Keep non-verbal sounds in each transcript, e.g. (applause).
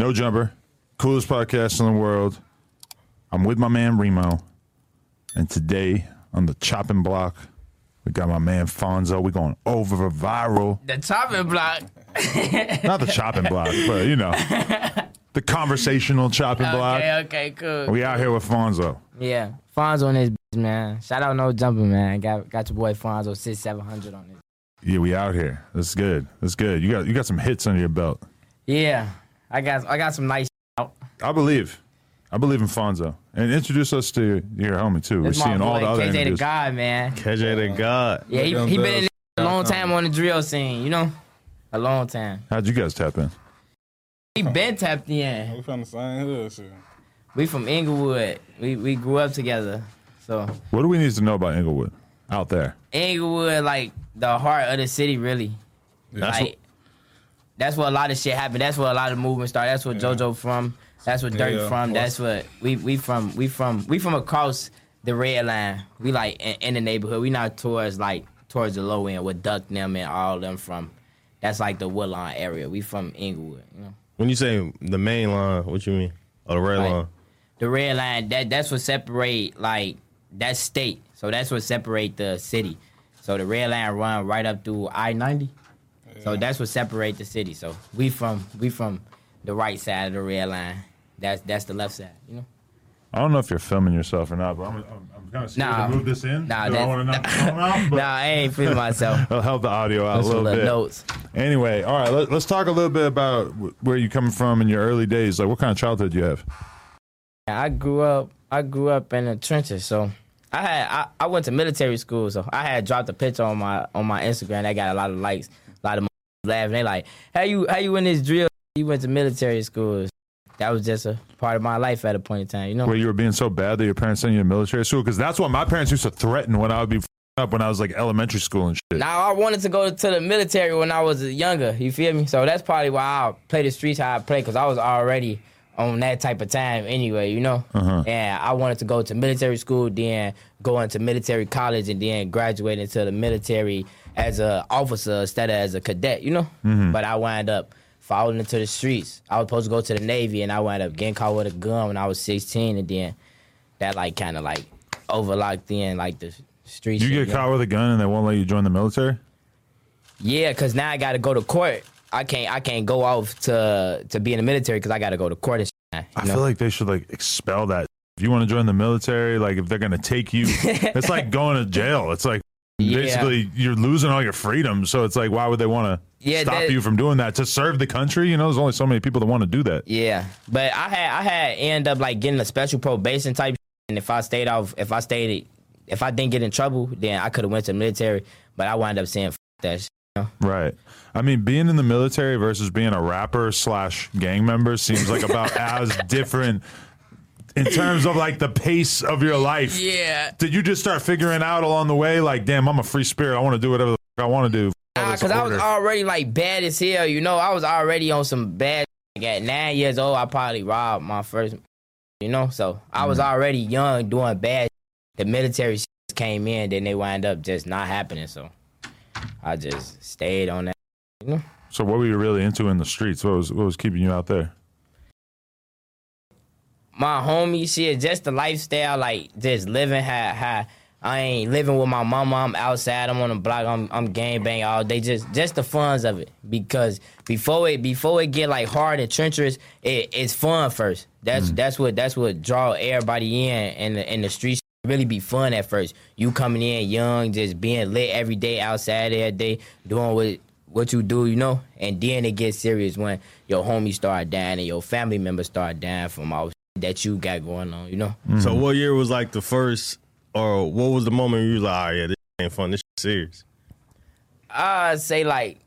No Jumper, coolest podcast in the world. I'm with my man Remo, and today on the chopping block, we got my man Fonzo. We're going over viral, The chopping block. (laughs) not the chopping block, but you know, (laughs) the conversational chopping block. Okay, okay, cool. We out here with Fonzo. Yeah, Fonzo on this bitch, man. Shout out No Jumper, man. Got got your boy Fonzo six seven hundred on this. Yeah, we out here. That's good. That's good. You got you got some hits under your belt. Yeah, I got I got some nice out. I believe. I believe in Fonzo. And introduce us to your homie too. That's We're my seeing boy all the other KJ the. God, man. KJ the God. Yeah, he, he been in this a long time on the drill scene, you know, a long time. How'd you guys tap in? We been tapped in. We from the same hood, shit. We from Englewood. We we grew up together, so What do we need to know about Englewood out there? Englewood like the heart of the city, really. That's like that's where a lot of shit happened. That's where a lot of movement started. That's where JoJo from. That's where Durk Yeah, from. That's what we we from. We from we from across the red line. We like in, in the neighborhood. We not towards like towards the low end with Duck them and all them from. That's like the Woodlawn area. We from Englewood. You know, When you say the main line, what you mean? Oh, the red Like- line. the red line. That that's what separate like that state. So that's what separate the city. So the red line run right up through I ninety. So that's what separates the city. So we from we from the right side of the red line. That's that's the left side. You know. I don't know if you're filming yourself or not, but I'm, I'm, I'm kind of scared Nah. to move this in. Nah, I want to knock the phone out? (laughs) But Nah, I ain't filming myself. (laughs) It'll help the audio out Those a little bit. notes. Anyway, all right, let, let's talk a little bit about where you coming from in your early days. Like, what kind of childhood you have? I grew up. I grew up in the trenches. So I had I, I went to military school. So I had dropped a picture on my on my Instagram. That got a lot of likes. A lot of laughing. They like, how you how you in this drill? You went to military school. That was just a part of my life at a point in time. You know. Where you were being so bad that your parents sent you to military school? Because that's what my parents used to threaten when I would be f- up when I was like elementary school and shit. Now I wanted to go to the military when I was younger. You feel me? So that's probably why I play the streets how I play because I was already on that type of time anyway. You know. Uh-huh. And I wanted to go to military school, then go into military college, and then graduate into the military as a officer instead of as a cadet. You know. Mm-hmm. But I wound up falling into the streets. I was supposed to go to the Navy, and I wound up getting caught with a gun when I was 16, and then that like kind of like overlocked in like the streets. You shit, get you know? caught with a gun and they won't let you join the military? Yeah, cause now I got to go to court. I can't. I can't go off to to be in the military because I got to go to court. And shit now, you I know? feel like they should like expel that. If you want to join the military, like if they're gonna take you, (laughs) it's like going to jail. It's like Yeah. basically you're losing all your freedom. So it's like, why would they want to Yeah, stop that- you from doing that to serve the country? You know, there's only so many people that want to do that. yeah, but I had I had end up like getting a special probation type. And if I stayed off, if I stayed, if I didn't get in trouble, then I could have went to the military. But I wound up saying that. Shit. Right. I mean, being in the military versus being a rapper slash gang member seems like about (laughs) as different in terms of like the pace of your life. Yeah. Did you just start figuring out along the way, like, damn, I'm a free spirit. I want to do whatever I want to do. Follow Nah, I was already like bad as hell. You know, I was already on some bad. Like, at nine years old, I probably robbed my first. You know, so I was mm. already young doing bad. The military came in, then they wind up just not happening. So I just stayed on that. You know, So, what were you really into in the streets? What was what was keeping you out there? My homie shit, just the lifestyle, like just living how how I ain't living with my mama. I'm outside. I'm on the block. I'm I'm gang bang all day. Just just the funs of it. Because before it before it get like hard and treacherous, it, it's fun first. That's mm. that's what that's what draw everybody in and the in the streets. Really be fun at first. You coming in young, just being lit every day outside every day, doing what what you do, you know. And then it gets serious when your homies start dying and your family members start dying from all that you got going on, you know. So what year was like the first, or what was the moment you was like, oh yeah, this ain't fun, this shit serious? I'd say like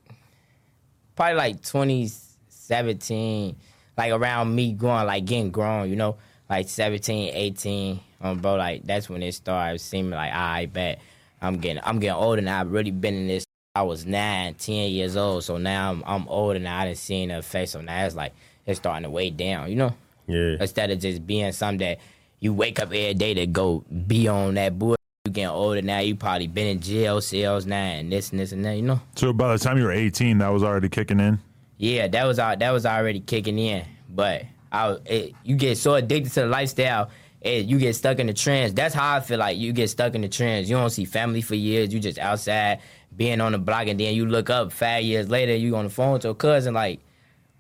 probably like 2017, like around me growing, like getting grown, you know, like 17, 18, um, bro, like that's when it started seeming like I bet I'm getting I'm getting older now. I've really been in this. I was nine, 10 years old, so now I'm I'm older now. I didn't see the effects, so now it's like it's starting to weigh down, you know. Yeah. Instead of just being something that you wake up every day to go be on that bull. You getting older now. You probably been in jail cells now, and this and this and that, you know. So by the time you were 18, that was already kicking in. Yeah, that was that was already kicking in. But I, was- it, you get so addicted to the lifestyle, it, you get stuck in the trends. That's how I feel like you get stuck in the trends. You don't see family for years. You just outside being on the block, and then you look up five years later, you on the phone with your cousin like,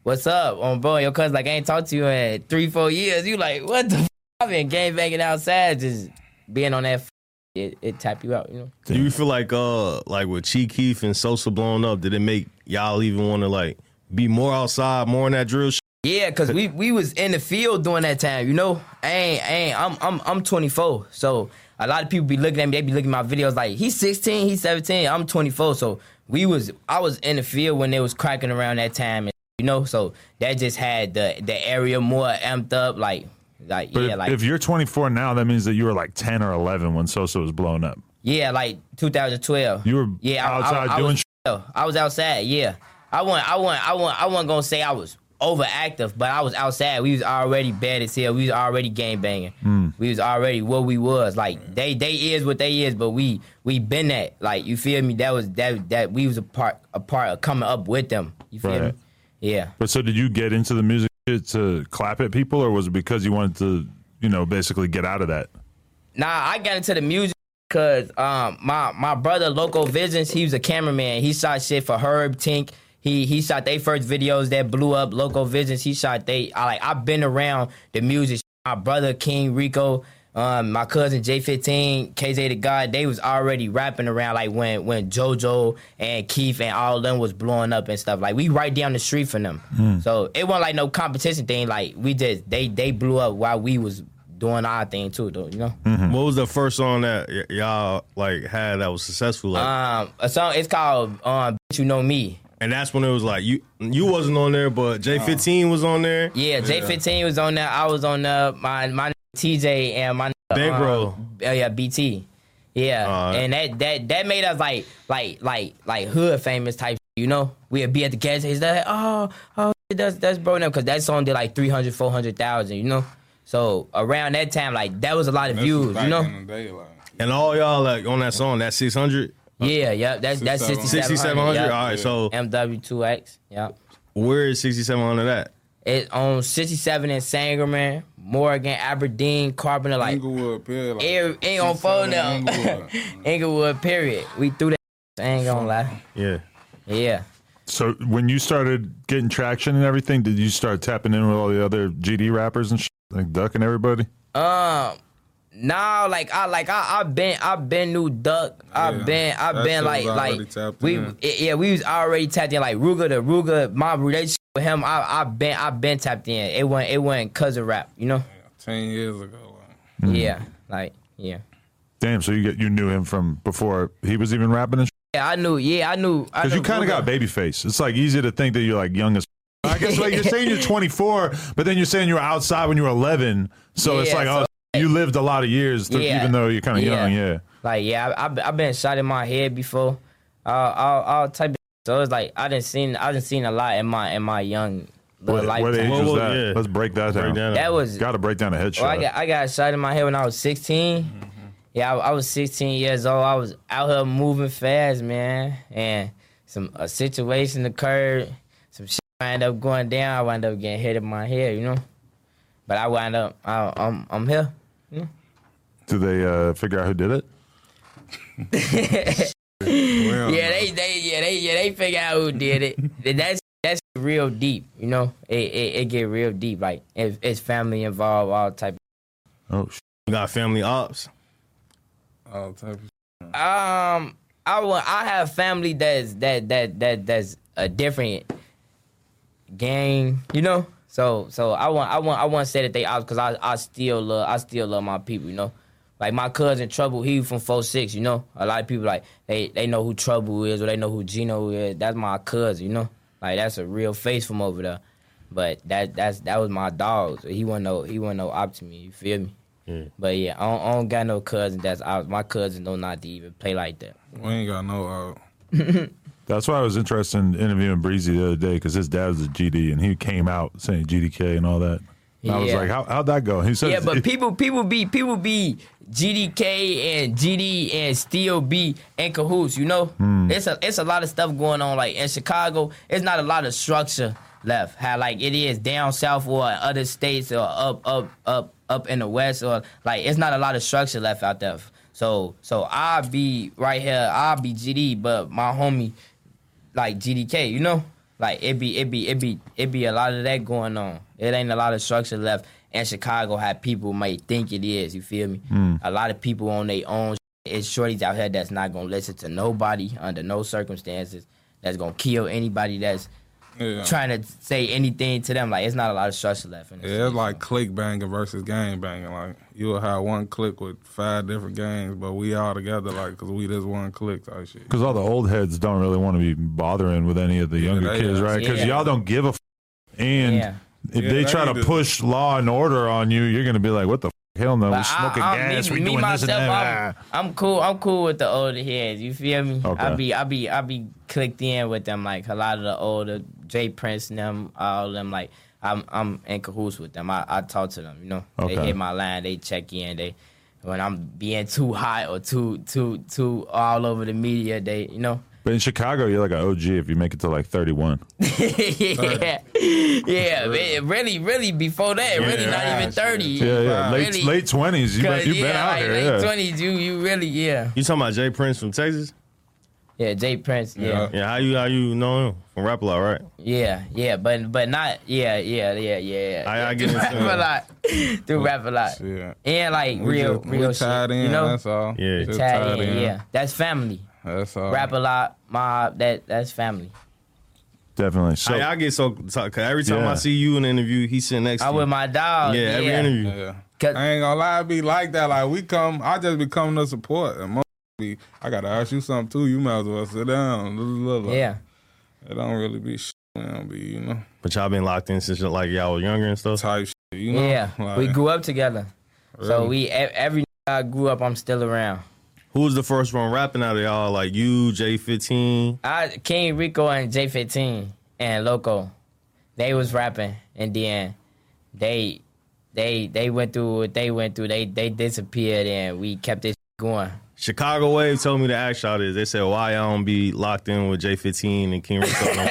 "What's up?" On bro, your cousin like I ain't talked to you in three, four years. You like, what the? F-? I've been game banging outside, just being on that. F- it, it tap you out, you know. Do you feel like uh like with Chief Keef and Sosa blowing up, did it make y'all even want to like be more outside, more in that drill shit? Yeah, cause we we was in the field during that time, you know. I ain't, I ain't I'm I'm I'm 24, so a lot of people be looking at me. They be looking at my videos like he's 16, he's 17, I'm 24. So we was I was in the field when they was cracking around that time, and you know. So that just had the the area more amped up, like like But yeah, if, like if you're 24 now, that means that you were like 10 or 11 when Sosa was blown up. Yeah, like 2012. You were yeah, I- outside I, I, doing was, (laughs) I was outside. Yeah, I want, I want, I want, I wasn't gonna say I was overactive, but I was outside. We was already bad as hell. We was already gang banging. Hmm. We was already what we was. Like they, they is what they is, but we, we been that. Like you feel me? That was that that we was a part, a part of coming up with them. You feel Right. Yeah. But so did you get into the music shit to clap at people, or was it because you wanted to, you know, basically get out of that? Nah, I got into the music because um my my brother Loco Visions, he was a cameraman. He shot shit for Herb Tink. He he shot they first videos that blew up. Loco Visions. He shot they. I like I've been around the music. My brother King Rico. Um, my cousin J15, KJ the God, they was already rapping around like when when JoJo and Keef and all of them was blowing up and stuff. Like we right down the street from them. So it wasn't like no competition thing. Like we just they they blew up while we was doing our thing too, though. You know. What was the first song that y- y'all like had that was successful? Like, Um, a song. It's called um, "Bitch You Know Me." and that's when it was like you you wasn't on there, but J15 was on there. Yeah, J15 was on there. I was on there. My my TJ and my Bankroll. Um, oh yeah, BT. Yeah, Alright. and that that that made us like like like like hood famous type. You know, we'd be at the gas station. Like, oh oh, that's that's bro now because that song did like 300, 400,000, You know. So around that time, like that was a lot of That's views, you know. day, like, And all y'all like on that song, that 600, Yeah, yeah, that's that's 6700. 6700. 6700. yeah. All right, so MW2X. Yeah. where is 6700 at? It's on 67 in Sangamon, Morgan, Aberdeen, Carpenter, like Englewood, period. like, every, ain't on phone now. Englewood. (laughs) Englewood, period. We threw that. I ain't gonna lie. Yeah. Yeah. So when you started getting traction and everything, did you start tapping in with all the other GD rappers and shit, like Duck and everybody? Um. Nah, like I like I I been I been new duck. I Yeah, been I that been like like we in. yeah we was already tapped in like Rooga the Rooga my relationship with him I I been I been tapped in. It wasn't it wasn't cause of rap, you know. Ten years ago, like, hmm. Yeah, like yeah. Damn, so you get you knew him from before he was even rapping and shit? Yeah, I knew. Yeah, I knew. Because you kind of got baby face. It's like easy to think that you're like young as. I guess like you're saying you're (laughs) 24, but then you're saying you were outside when you were 11. So it's like, so- oh, you lived a lot of years, th- Yeah. even though you're kind of Yeah. young. Yeah. Like yeah, I, I I've been shot in my head before, all all, all type. Of, so it's like I didn't seen I didn't seen a lot in my in my young little What, what age was was- that? yeah. Let's break that Break down. down. That was Got to break down a headshot. well, I got I got shot in my head when I was 16. Yeah, I, I was 16 years old. I was out here moving fast, man, and some a situation occurred. Some shit wound up going down. I wound up getting hit in my head, you know. But I wound up I, I'm I'm here. Did they uh, figure out who did it? (laughs) Well, Yeah, they they yeah they yeah they figure out who did it. (laughs) That's that's real deep, you know. It it, it get real deep. Like if it's family involved, all type. Of- Oh, sh- You got family ops. all type of Um, I want I have family that's that that that that's a different gang, you know. So so I want I want I want to say that they ops because I I still love I still love my people, you know. Like my cousin Trouble, he from four six, you know. A lot of people like they they know who Trouble is or they know who Gino is. That's my cousin, you know. Like that's a real face from over there. But that that's that was my dog. So he wasn't no he wasn't no op to me. You feel me? Yeah. But yeah, I don't, I don't got no cousin that's out. My cousin don't not to even play like that. We ain't got no uh (laughs) that's why I was interested in interviewing Breezy the other day because his dad was a GD and he came out saying GDK and all that. And I was like, How, how'd that go? He said, Yeah, but (laughs) people people be people be GDK and GD and still be in cahoots. You know, hmm. it's a it's a lot of stuff going on. Like in Chicago, it's not a lot of structure left. How like it is down south or other states or up up up up in the west or like it's not a lot of structure left out there. So so I be right here. I be GD, but my homie like GDK, you know? Like it be it be it be it be a lot of that going on. It ain't a lot of structure left in Chicago how people might think it is, you feel me? Hmm. A lot of people on their own it's shorties out here that's not gonna listen to nobody under no circumstances, that's gonna kill anybody that's yeah. trying to say anything to them. Like it's not a lot of structure left in the Yeah, city. it's like click banging versus gang banging. Like you will have one click with five different gangs, but we all together like because we just one click type shit. because all the old heads don't really want to be bothering with any of the younger they- kids, right? Because Yeah. y'all don't give a f- and Yeah. If Yeah, they they try to need to- push law and order on you, you're gonna be like, "What the f- hell no? We But smoking I, I, gas, me, we me doing this and myself, that." I'm, I'm cool. I'm cool with the older heads. You feel me? Okay. I be, I be, I be clicked in with them. Like a lot of the older Jay Prince and them, all them. Like I'm, I'm in cahoots with them. I, I talk to them. You know, Okay. they hit my line. They check in. They when I'm being too hot or too, too, too all over the media. They, you know. But in Chicago, you're like an OG if you make it to like 31. (laughs) yeah, yeah. man, Really, really. Before that, really, not even shit. thirty. Yeah, yeah, late Really. late 20s. You Cause, been, you yeah, been out like, here, late yeah. twenties. You, you really, yeah. You talking about Jay Prince from Texas? Yeah, Jay Prince. Yeah. Yeah. Yeah, how you how you know him from Rap a Lot, right? Yeah, yeah, but but not yeah, yeah, yeah, yeah. I- I get Do into rap a lot. Do oh, rap a lot. Yeah. And like We real just- we real tied shit. in. you know? that's all. Yeah. Just Tied in, yeah. That's family. That's all. Rap a lot, mob, that that's family. Definitely. So, I, I get so cause every time Yeah. I see you in an interview, he's sitting next I to you. I with my dog. yeah, Yeah, every interview. Yeah. 'Cause- I ain't gonna lie, it be like that. Like we come, I just be coming to support. And most be, I gotta ask you something too. You might as well sit down. Blah, blah, blah. Yeah. It don't really be shit. It don't be, you know, But y'all been locked in since like y'all was younger and stuff. type shit. You know, Yeah. Like, we grew up together. So we e- every I grew up, I'm still around. Who was the first one rapping out of y'all? Like you, J fifteen. I King Rico and J15 and Loco, they was rapping, and then they they they went through what they went through. They they disappeared, and we kept this going. Chicago Wave told me to ask y'all this. They said why y'all don't be locked in with J fifteen and King Rico. no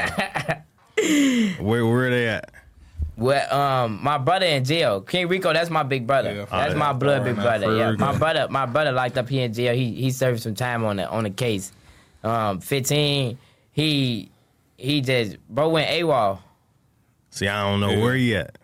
(laughs) where where they at? Well, um, my brother in jail, King Rico. That's my big brother. Yeah, that's my blood big brother. Yeah, real. my brother, my brother locked up here in jail. He he served some time on the on the case. Um, fifteen, he he just bro went AWOL. See, I don't know Yeah. where he at.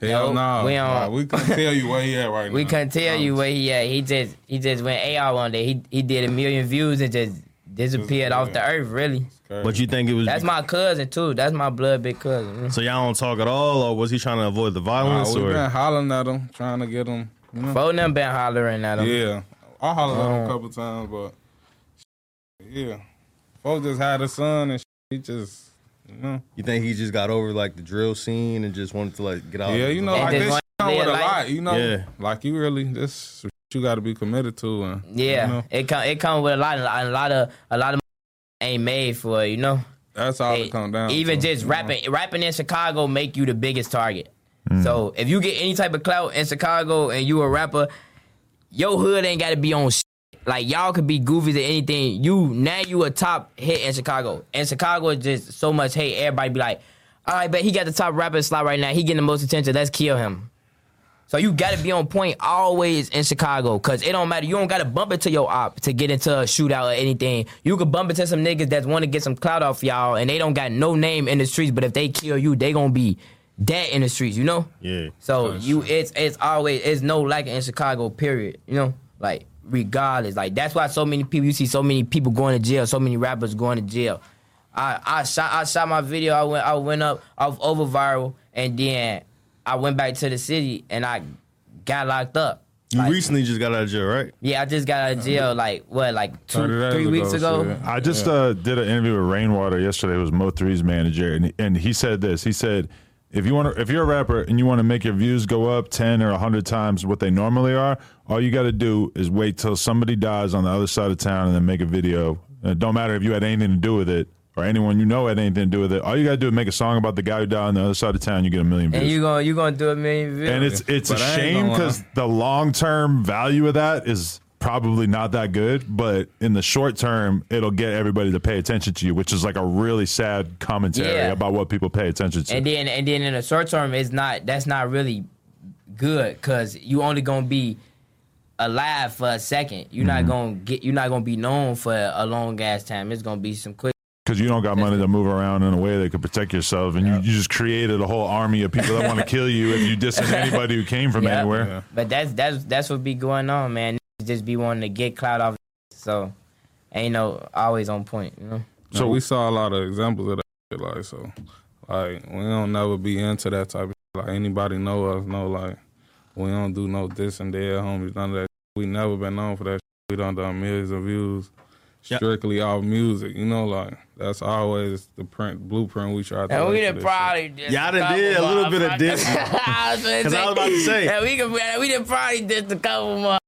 Hell No, no. we don't- Like, we can tell you where he at right (laughs) now. We couldn't tell you where he at. He just he just went AR one day. He he did a million views and just disappeared off the earth. Really, Crazy. But you think it was? that's my cousin too. That's my blood big cousin. So y'all don't talk at all, or was he trying to avoid the Nah, violence? we or been hollering at him, trying to get him. You know? Both of them been hollering at him. Yeah, I hollered at him Oh. a couple times, but yeah, folks just had a son and he just, you know, you think he just got over like the drill scene and just wanted to like get out? yeah, you know, And like just this want shit come to with a life. lot, you know, Yeah. like you really this you got to be committed to, and Yeah, you know, it come it come with a lot, a lot of a lot of ain't made for. You know, that's all Hey, it come down. even to, just you know. rapping rapping in Chicago make you the biggest target. Mm. So if you get any type of clout in Chicago and you a rapper, your hood ain't got to be on. Shit. Like y'all could be goofy to anything. You now you a top hit in Chicago. And Chicago is just so much hate. Everybody be like, all right, but he got the top rapper slot right now. He getting the most attention. Let's kill him. So you gotta be on point always in Chicago, cause it don't matter. You don't gotta bump into your op to get into a shootout or anything. You could bump into some niggas that want to get some clout off y'all, and they don't got no name in the streets. But if they kill you, they gonna be dead in the streets. You know? Yeah. So you, it's it's always it's no like in Chicago. Period. You know, like regardless, like that's why so many people you see so many people going to jail, so many rappers going to jail. I I shot I shot my video. I went I went up off over viral, and then I went back to the city and I got locked up. You Like, recently just got out of jail, right? yeah, I just got out of jail like what, like two, three weeks ago, ago. shit. I just uh, did an interview with Rainwater yesterday. It was Mo 3's manager, and and he said this. He said, if you want to, if you're a rapper and you want to make your views go up ten or hundred times what they normally are, all you got to do is wait till somebody dies on the other side of town and then make a video. It don't matter if you had anything to do with it or anyone you know had anything to do with it. All you got to do is make a song about the guy who died on the other side of town. You get a million views. And you gonna you gonna do a million views. And it's it's But a I ain't shame gonna because the long term value of that is probably not that good, but in the short term, it'll get everybody to pay attention to you, which is like a really sad commentary Yeah. about what people pay attention to. And then and then in the short term, it's not that's not really good because you only gonna be alive for a second. You're Mm-hmm. not gonna get you're not gonna be known for a long ass time. It's gonna be some quick. Because you don't got money to move around in a way that could protect yourself, and you, you just created a whole army of people that want to kill you if you dissing (laughs) anybody who came from Yep. anywhere. But that's that's that's what be going on, man. Just be wanting to get clout off. So ain't no always on point, you know. So So- we saw a lot of examples of that. Like so, like we don't never be into that type of. Shit. Like anybody know us, know like we don't do no this and that, homies. None of that. We never been known for that. Shit. We done done millions of views, Yeah. strictly off music. You know, like that's always the print blueprint we try to. And we for done this probably did Y'all done did a little bit of this Because (laughs) I was about to say. Yeah, we can, we done probably did a couple more.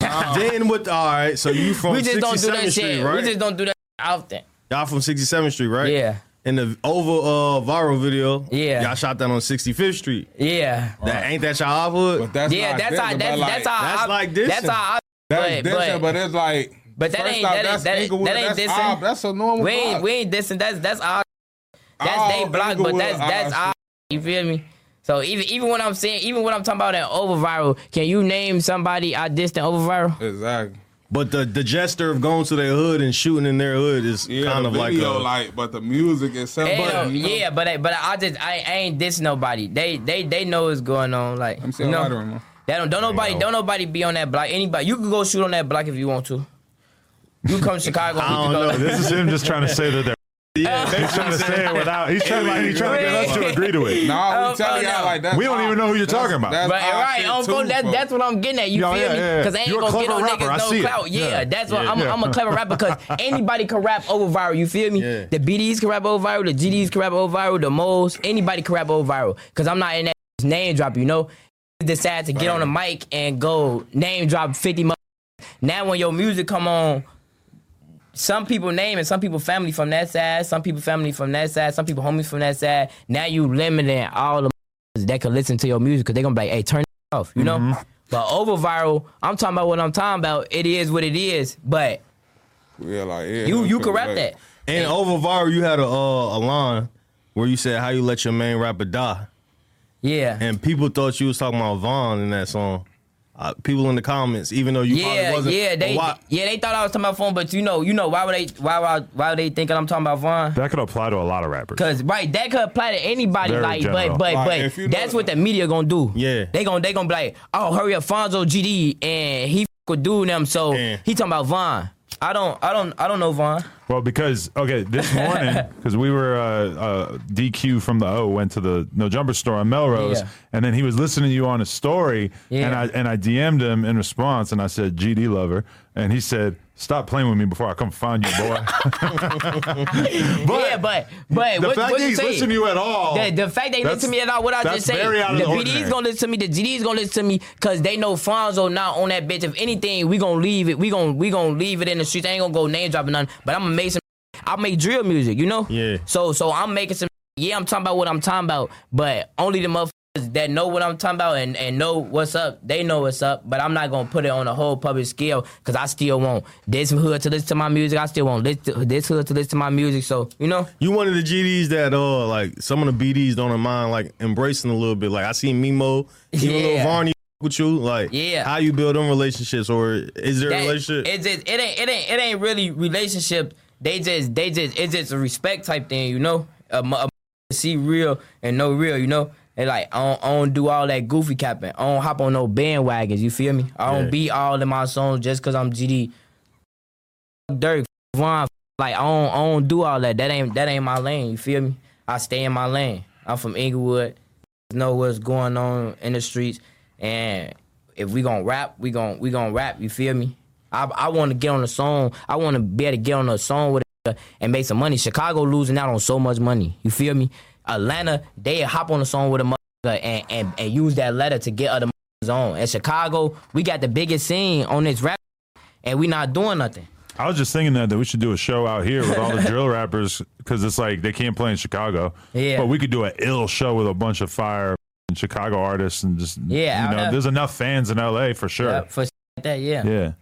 (laughs) Then with All right, so you from we just don't do 67th that Street, shit. right? We just don't do that often. Y'all from 67th Street, right? Yeah. In the over uh, viral video, Yeah. y'all shot that on 65th Street. Yeah. That ain't that y'all off hood? But that's yeah, not that's how but that's like, that's how That's I, like this. That's how I, That's but, dissing, but, but it's like. But that first ain't- off, that ain't- that ain't- that ain't that's dissing. our- That's a normal. we ain't block. we ain't dissing. That's that's our that's All they oh, block, but that's that's ah, our our. You feel me? So even even when I'm saying even when I'm talking about that over viral, can you name somebody I dissed in over viral? Exactly. But the the gesture of going to their hood and shooting in their hood is Yeah, kind the of like video, a, like, but the music itself. Ain't but, no- yeah, but I- but I just I, I ain't dissing nobody. They they they know what's going on. Like I'm you saying, know, lighter, man. They don't don't nobody don't nobody be on that block. Anybody you can go shoot on that block if you want to. You come to Chicago. I don't can go. know. This is him just trying to say that they're. (laughs) yeah. He's trying to say it without. He's trying, to, he's trying to get us to agree to it. Nah, Oh, we tell oh, y'all no. like that. We don't even know who you're talking about. That's But right, shit oh, on too, that, that's what I'm getting at. You Yeah, feel yeah, me? yeah. Because I ain't You're gonna get no rapper. Niggas no clout. Yeah, Yeah. that's what Yeah. I'm, I'm a clever rapper because (laughs) anybody can rap over viral. You feel me? Yeah. The BDs can rap over viral. The GDs can rap over viral. The moles, anybody can rap over viral. Because I'm not in that name drop. You know, decide to get on the mic and go name drop 50. mo- Now when your music come on. Some people name and some people family from that side, some people family from that side, some people homies from that side. Now you limiting all the that can listen to your music because they're gonna be like, hey, turn it off, you know? But over viral, I'm talking about what I'm talking about. It is what it is, but Yeah, like yeah, you you I'm can rap like- that. And over viral, you had a uh, a line where you said how you let your main rapper die, Yeah. and people thought you was talking about Von in that song. Uh, people in the comments, even though you Yeah, probably wasn't. yeah, they why- yeah they thought I was talking about Von, but you know, you know why would they why why why would they thinking I'm talking about Von? That could apply to a lot of rappers. Cause right, that could apply to anybody. Very like, general. but but Like, but that's know- what the media gonna do. Yeah. they gonna they gonna be like, oh, hurry up, Fonzo GD, and he f- with dude them, so Yeah. he talking about Von. I don't I don't I don't know Von. Well, because okay, this morning (laughs) because we were uh, uh, DQ from the O went to the No Jumper store on Melrose, Yeah. and then he was listening to you on a story, Yeah. and I and I DM'd him in response, and I said GD lover, and he said. Stop playing with me before I come find you, boy. (laughs) yeah, but but the what, fact what that he's listening to you at all, The, the fact they listen to me at all, what I just say, very out of the the BDs gonna listen to me, the GDs gonna listen to me, cause they know Fonzo not on that bitch. If anything, we gonna leave it. We gonna we gonna leave it in the streets. I ain't gonna go name dropping nothing, but I'm gonna make some. I make drill music, you know. Yeah. So so I'm making some. Yeah, I'm talking about what I'm talking about, but only the motherfuckers that know what I'm talking about and, and know what's up, they know what's up. But I'm not gonna put it on a whole public scale because I still want this hood to listen to my music. I still want this this hood to listen to my music. So you know. You one of the GDs that uh like some of the BDs don't mind like embracing a little bit. Like I see Mimo, even Yeah. Lil Varney with you? Like, Yeah. how you build them relationships, or is there a relationship? It just it ain't it ain't it ain't really relationship. They just they just it's just a respect type thing, you know. A, mu- a see real and no real, you know. And like I don't, I don't do all that goofy capping. I don't hop on no bandwagons. You feel me? I don't Yeah. be all in my songs just cause I'm GD. Durk, Von, like I don't I don't do all that. That ain't that ain't my lane. You feel me? I stay in my lane. I'm from Englewood. Know what's going on in the streets, and if we gonna rap, we gon' we gonna rap. You feel me? I I want to get on a song. I want to be able to get on a song with it and make some money. Chicago losing out on so much money. You feel me? Atlanta, they hop on a song with a motherfucker and, and and use that letter to get other motherfuckers on. In Chicago, we got the biggest scene on this rap, and we not doing nothing. I was just thinking that, that we should do a show out here with all the (laughs) drill rappers because it's like they can't play in Chicago. Yeah. But we could do an ill show with a bunch of fire and Chicago artists and just Yeah, you out know, there's enough fans in LA for sure. Yeah, for that, yeah, Yeah.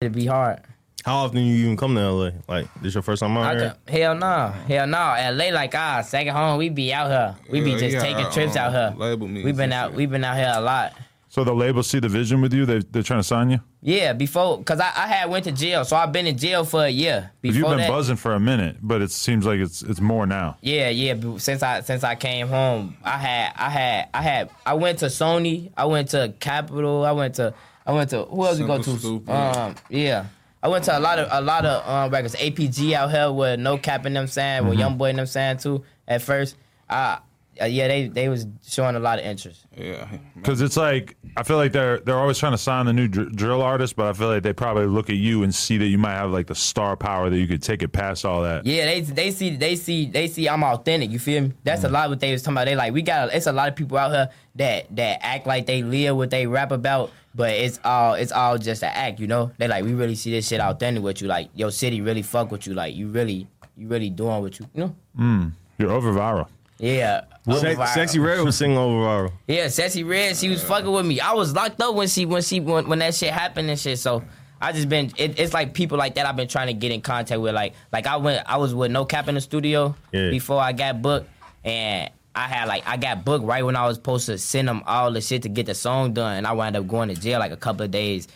it'd be hard. How often you even come to LA? Like, this your first time out I here? can, hell no, hell no. LA like ah, second home. We be out here. We be Yeah, just yeah, taking trips um, out here. label meetings We been out. shit. We been out here a lot. So the label see the vision with you. They they're trying to sign you. Yeah, before because I, I had went to jail, so I've been in jail for a year. Before You've been that, buzzing for a minute, but it seems like it's it's more now. Yeah, yeah. but Since I since I came home, I had I had I had I went to Sony. I went to Capitol. I went to I went to who else we go Simple to? Stupid. Um, yeah. I went to a lot of a lot of um records. APG out here with no capping them saying Mm-hmm. with Young Boy and them saying too. At first, uh, uh, yeah, they they was showing a lot of interest. Yeah. Because it's like I feel like they're they're always trying to sign the new dr- drill artist, but I feel like they probably look at you and see that you might have like the star power that you could take it past all that. Yeah, they they see they see they see I'm authentic. You feel me? That's a lot what they was talking about. They like we got it's a lot of people out here that that act like they live what they rap about, but it's all it's all just an act. You know? They like we really see this shit authentic with you. Like your city really fuck with you. Like you really you really doing what you you know? Mm. You're over viral. Yeah. Se- viral. Sexyy Red was singing over viral. Yeah, Sexyy Red, she was fucking with me. I was locked up when she when she when, when that shit happened and shit. So I just been it, it's like people like that I've been trying to get in contact with. Like like I went I was with No Cap in the studio Yeah. before I got booked and I had like I got booked right when I was supposed to send them all the shit to get the song done and I wound up going to jail like a couple of days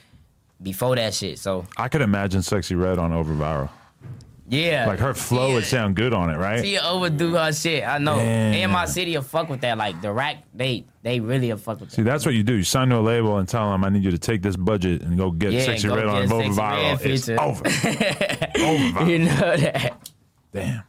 before that shit. So I could imagine Sexyy Red on over viral. yeah. Like her flow would sound good on it, right? She overdo her shit. I know. Damn. And my city will fuck with that. Like the rack, they they really will fuck with that. See, that's what you do. You sign to a label and tell them, "I need you to take this budget and go get Yeah, Sexy go Red on get over (laughs) Sexy viral." It's over. over. You know that. Damn.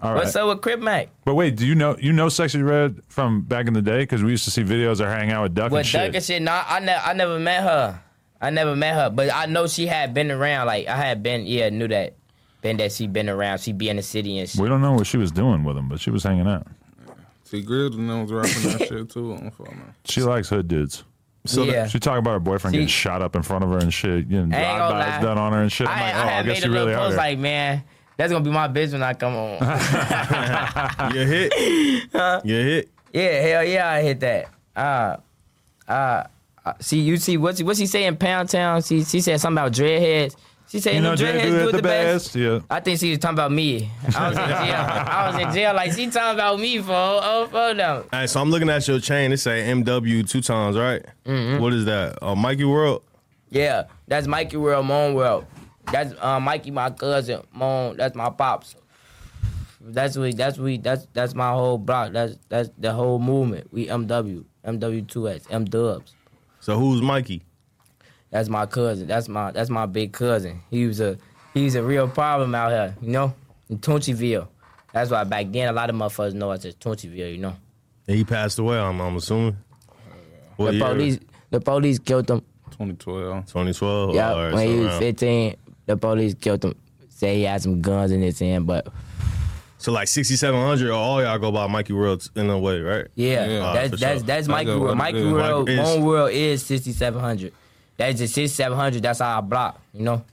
All right. What's up with Crip Mac? But wait, do you know you know Sexyy Red from back in the day? Because we used to see videos of her hanging out with Duck and With shit. Duck and shit, nah, I, ne- I never met her. I never met her, but I know she had been around. Like I had been, yeah, knew that. Been that she been around. She be in the city and shit. we don't know what she was doing with him, but she was hanging out. See, Grizz and them was rapping that shit too on phone. man. She likes hood dudes. So yeah. She talked about her boyfriend See- getting shot up in front of her and shit. You know, I ain't gonna drive-bys lie. done on her and shit. I'm I, like, I oh, I had guess made you a little really are. post there. like, man, that's gonna be my bitch when I come on. (laughs) you hit. You hit. yeah, hell yeah, I hit that. Uh, uh, uh, see, you see what's what she say in Pound Town? She she said something about dreadheads. She said you know, dreadheads do it the best. Yeah. I think she was talking about me. I was in jail. (laughs) I was in jail. Like she talking about me for oh for them. All right, so I'm looking at your chain. It say MW two times, right? What is that? Uh, Mikey World. Yeah, that's Mikey World, Moan World. That's uh, Mikey, my cousin. Mom, that's my pops. That's we. That's we. That's that's my whole block. That's that's the whole movement. We MW, MW2X, M Dubs. So who's Mikey? That's my cousin. That's my that's my big cousin. He was a he was a real problem out here, you know, in Tunchiville. That's why back then a lot of motherfuckers know us as Tunchiville, you know. And he passed away. I'm, I'm assuming. What the year? police the police killed him. 2012. 2012. Yeah, All right, when so he was around- 15, the police killed him. Say he had some guns in his hand, but So like 6700, all y'all go by Mikey World in a way, right? yeah, Yeah, that's for that's sure. that's That's Mikey World. Mikey is. World, Mikey is- World is 6700. That's just 6700. That's our block, you know.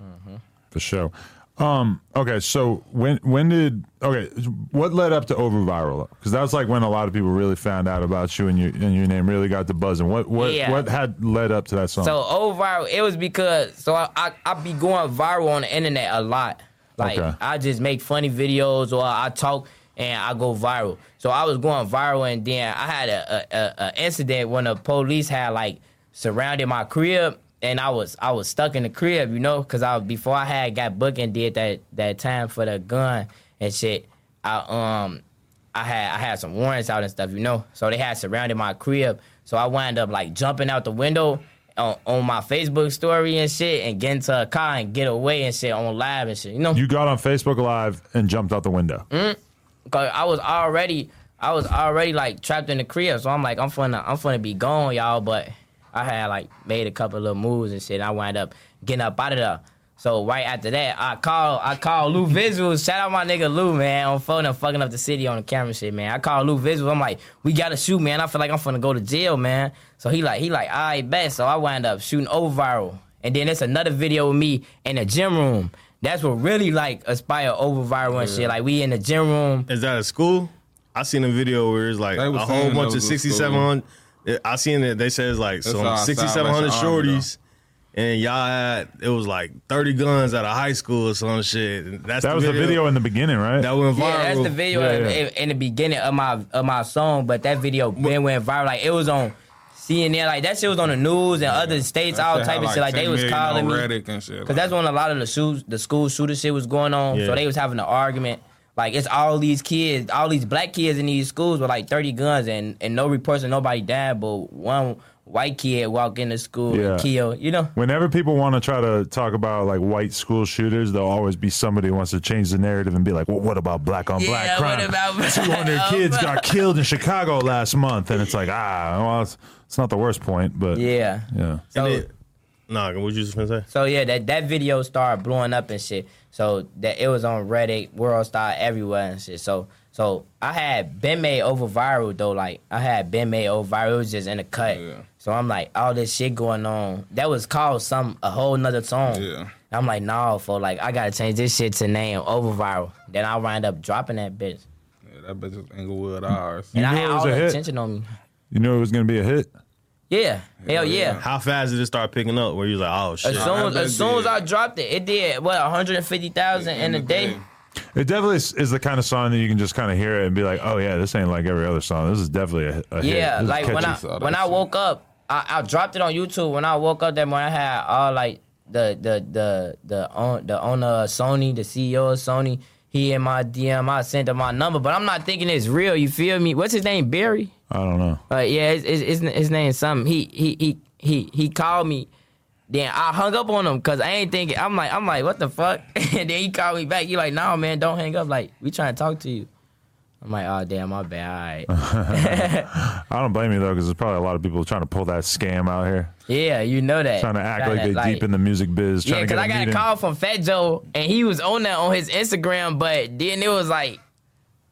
Mm-hmm. For sure. Um, okay, so when when did okay, what led up to over viral? Because that's like when a lot of people really found out about you and your and your name really got the buzzing. What what Yeah. what had led up to that song? So over viral, it was because so I, I I be going viral on the internet a lot. Like Okay. I just make funny videos or I talk and I go viral. So I was going viral, and then I had a, a, a, a incident when the police had like surrounded my crib, and I was I was stuck in the crib, you know, because I before I had got booked and did that that time for the gun and shit. I um I had I had some warrants out and stuff, you know. So they had surrounded my crib. So I wound up like jumping out the window on, on my Facebook story and shit, and get into a car and get away and shit on live and shit, you know. You got on Facebook Live and jumped out the window. Mm. Cause I was already I was already like trapped in the crib, so I'm like I'm finna I'm finna be gone, y'all. But I had like made a couple little moves and shit. And I wound up getting up out of there. So right after that, I call I call Lou Visuals. Shout out my nigga Lou, man, on phone and fucking up the city on the camera shit, man. I call Lou Visuals. I'm like, we gotta shoot, man. I feel like I'm finna go to jail, man. So he like he like, all right, bet. So I wind up shooting over viral. And then it's another video of me in the gym room. That's what really like aspire over viral and shit. Like we in the gym room. Is that a school? I seen a video where it's like a whole bunch of was 6700. I seen it. They said it's like That's some 6700 Western Army, shorties. And y'all had it was like 30 guns out of high school or some shit. And that's That was the video in the beginning, right? that went viral. Yeah, that's the video Yeah, in, yeah. in- in the beginning of my of my song, but that video then went viral. Like it was on CNN, like that shit was on the news and other states, That all type had of shit. Like they was calling me. Reddit and shit. Cause that's when a lot of the shoes, the school shooter shit was going on. Yeah. So they was having an argument. Like it's all these kids, all these black kids in these schools with like thirty guns, and and no reports of nobody died, but one white kid walk into school Yeah. and kill. You know. Whenever people want to try to talk about like white school shooters, there'll always be somebody who wants to change the narrative and be like, "Well, what about black on black Yeah, what crime? about- Two hundred kids got (laughs) killed in Chicago last month," and it's like, ah, well, it's, it's not the worst point, but Yeah. yeah. So, And it- Nah, what you just gonna say? So yeah, that that video started blowing up and shit. So that it was on Reddit, World Star, everywhere and shit. So so I had been made over viral though. Like I had been made over viral. It was just in the cut. Yeah. So I'm like, all this shit going on. That was called some a whole nother song. Yeah. I'm like, nah, for like I gotta change this shit to name over viral. Then I wind up dropping that bitch. Yeah, that bitch is Englewood ours. And I had all a the hit? attention on me. You knew it was gonna be a hit. Yeah. Hell yeah. How fast did it start picking up? Where you was like, oh shit. As soon as, I as soon as. I dropped it, it did what 150,000 in a day. It definitely is, is the kind of song that you can just kind of hear it and be like, "Oh yeah, this ain't like every other song. This is definitely a, a hit. Yeah, This is like when I catchy." when I shit. woke up, I, I dropped it on YouTube. When I woke up that morning, I had all like the the the the own, the owner of Sony, the CEO of Sony. He in my DM. I sent him my number, but I'm not thinking it's real. You feel me? What's his name? Barry. I don't know. Uh, yeah, his, his, his, his name something. He he he he he called me. Then I hung up on him because I ain't thinking. I'm like I'm like what the fuck? (laughs) and then he called me back. He like, nah, man, don't hang up. Like we trying to talk to you. I'm like, oh damn, my bad. All right. (laughs) I don't blame you though, because there's probably a lot of people trying to pull that scam out here, yeah, you know that. trying to act Trying like they deep in the music biz, Yeah, trying to because I got a call from Fat Joe, and he was on that on his Instagram, but then it was like,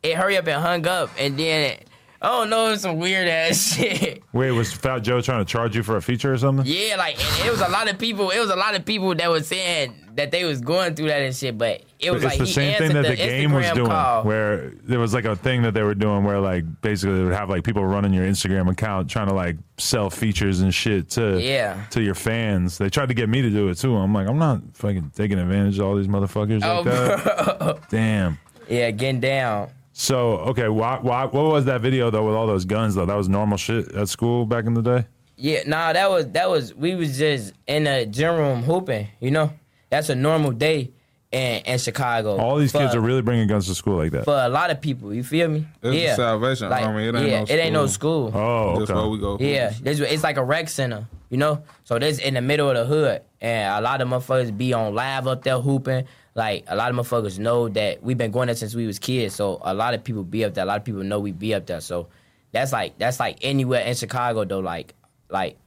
it hurry up and hung up, and then, Oh, don't know, it was some weird ass (laughs) shit. Wait, was Fat Joe trying to charge you for a feature or something? Yeah, like, and it was a lot of people, it was a lot of people that was saying that they was going through that and shit, but it was it's like the he same thing that the, game was doing, call. where there was like a thing that they were doing where like basically they would have like people running your Instagram account trying to like sell features and shit to Yeah. to your fans. They tried to get me to do it too. I'm like, I'm not fucking taking advantage of all these motherfuckers Oh, like that. (laughs) Damn. Yeah, getting down. So okay, why, why, what was that video though with all those guns though? That was normal shit at school back in the day. Yeah, nah, that was that was we was just in the gym room hooping. You know, that's a normal day in in Chicago. All these For- kids are really bringing guns to school like that. for a lot of people. You feel me? It's the yeah, Salvation Army. It ain't yeah, no it ain't no school. oh, That's okay. where we go. Yeah, this, it's like a rec center, you know. So this in the middle of the hood, and a lot of motherfuckers be on live up there hooping. Like a lot of motherfuckers know that we've been going there since we was kids. So a lot of people be up there. A lot of people know we be up there. So that's like that's like anywhere in Chicago though. Like like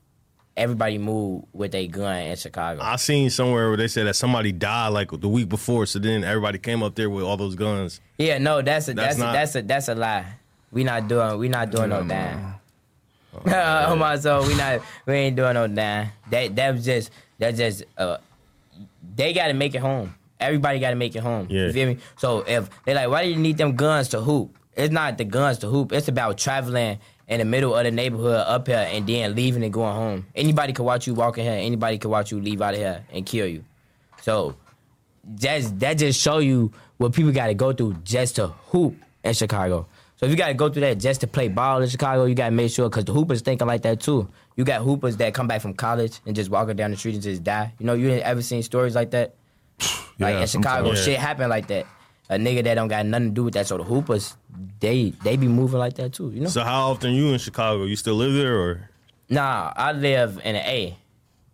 everybody move with a gun in Chicago. I seen somewhere where they said that somebody died like the week before, so then everybody came up there with all those guns. Yeah, no, that's a That's that's, not- a, that's a that's a lie. We not doing we not doing no damn. (laughs) Oh my soul, we not we ain't doing no damn. That that was just that just uh they gotta make it home. Everybody gotta make it home. Yeah. You feel me? So if they like, why do you need them guns to hoop? It's not the guns to hoop. It's about traveling in the middle of the neighborhood up here and then leaving and going home. Anybody could watch you walk in here. Anybody could watch you leave out of here and kill you. So that's that just show you what people got to go through just to hoop in Chicago. So if you got to go through that just to play ball in Chicago, you got to make sure because the hoopers thinking like that too. You got hoopers that come back from college and just walking down the street and just die. You know, you ain't ever seen stories like that. Like Yeah, in Chicago, sometimes. shit happen like that. A nigga that don't got nothing to do with that. So the hoopers, they they be moving like that too. You know. So how often you in Chicago? You still live there or? Nah, I live in the A,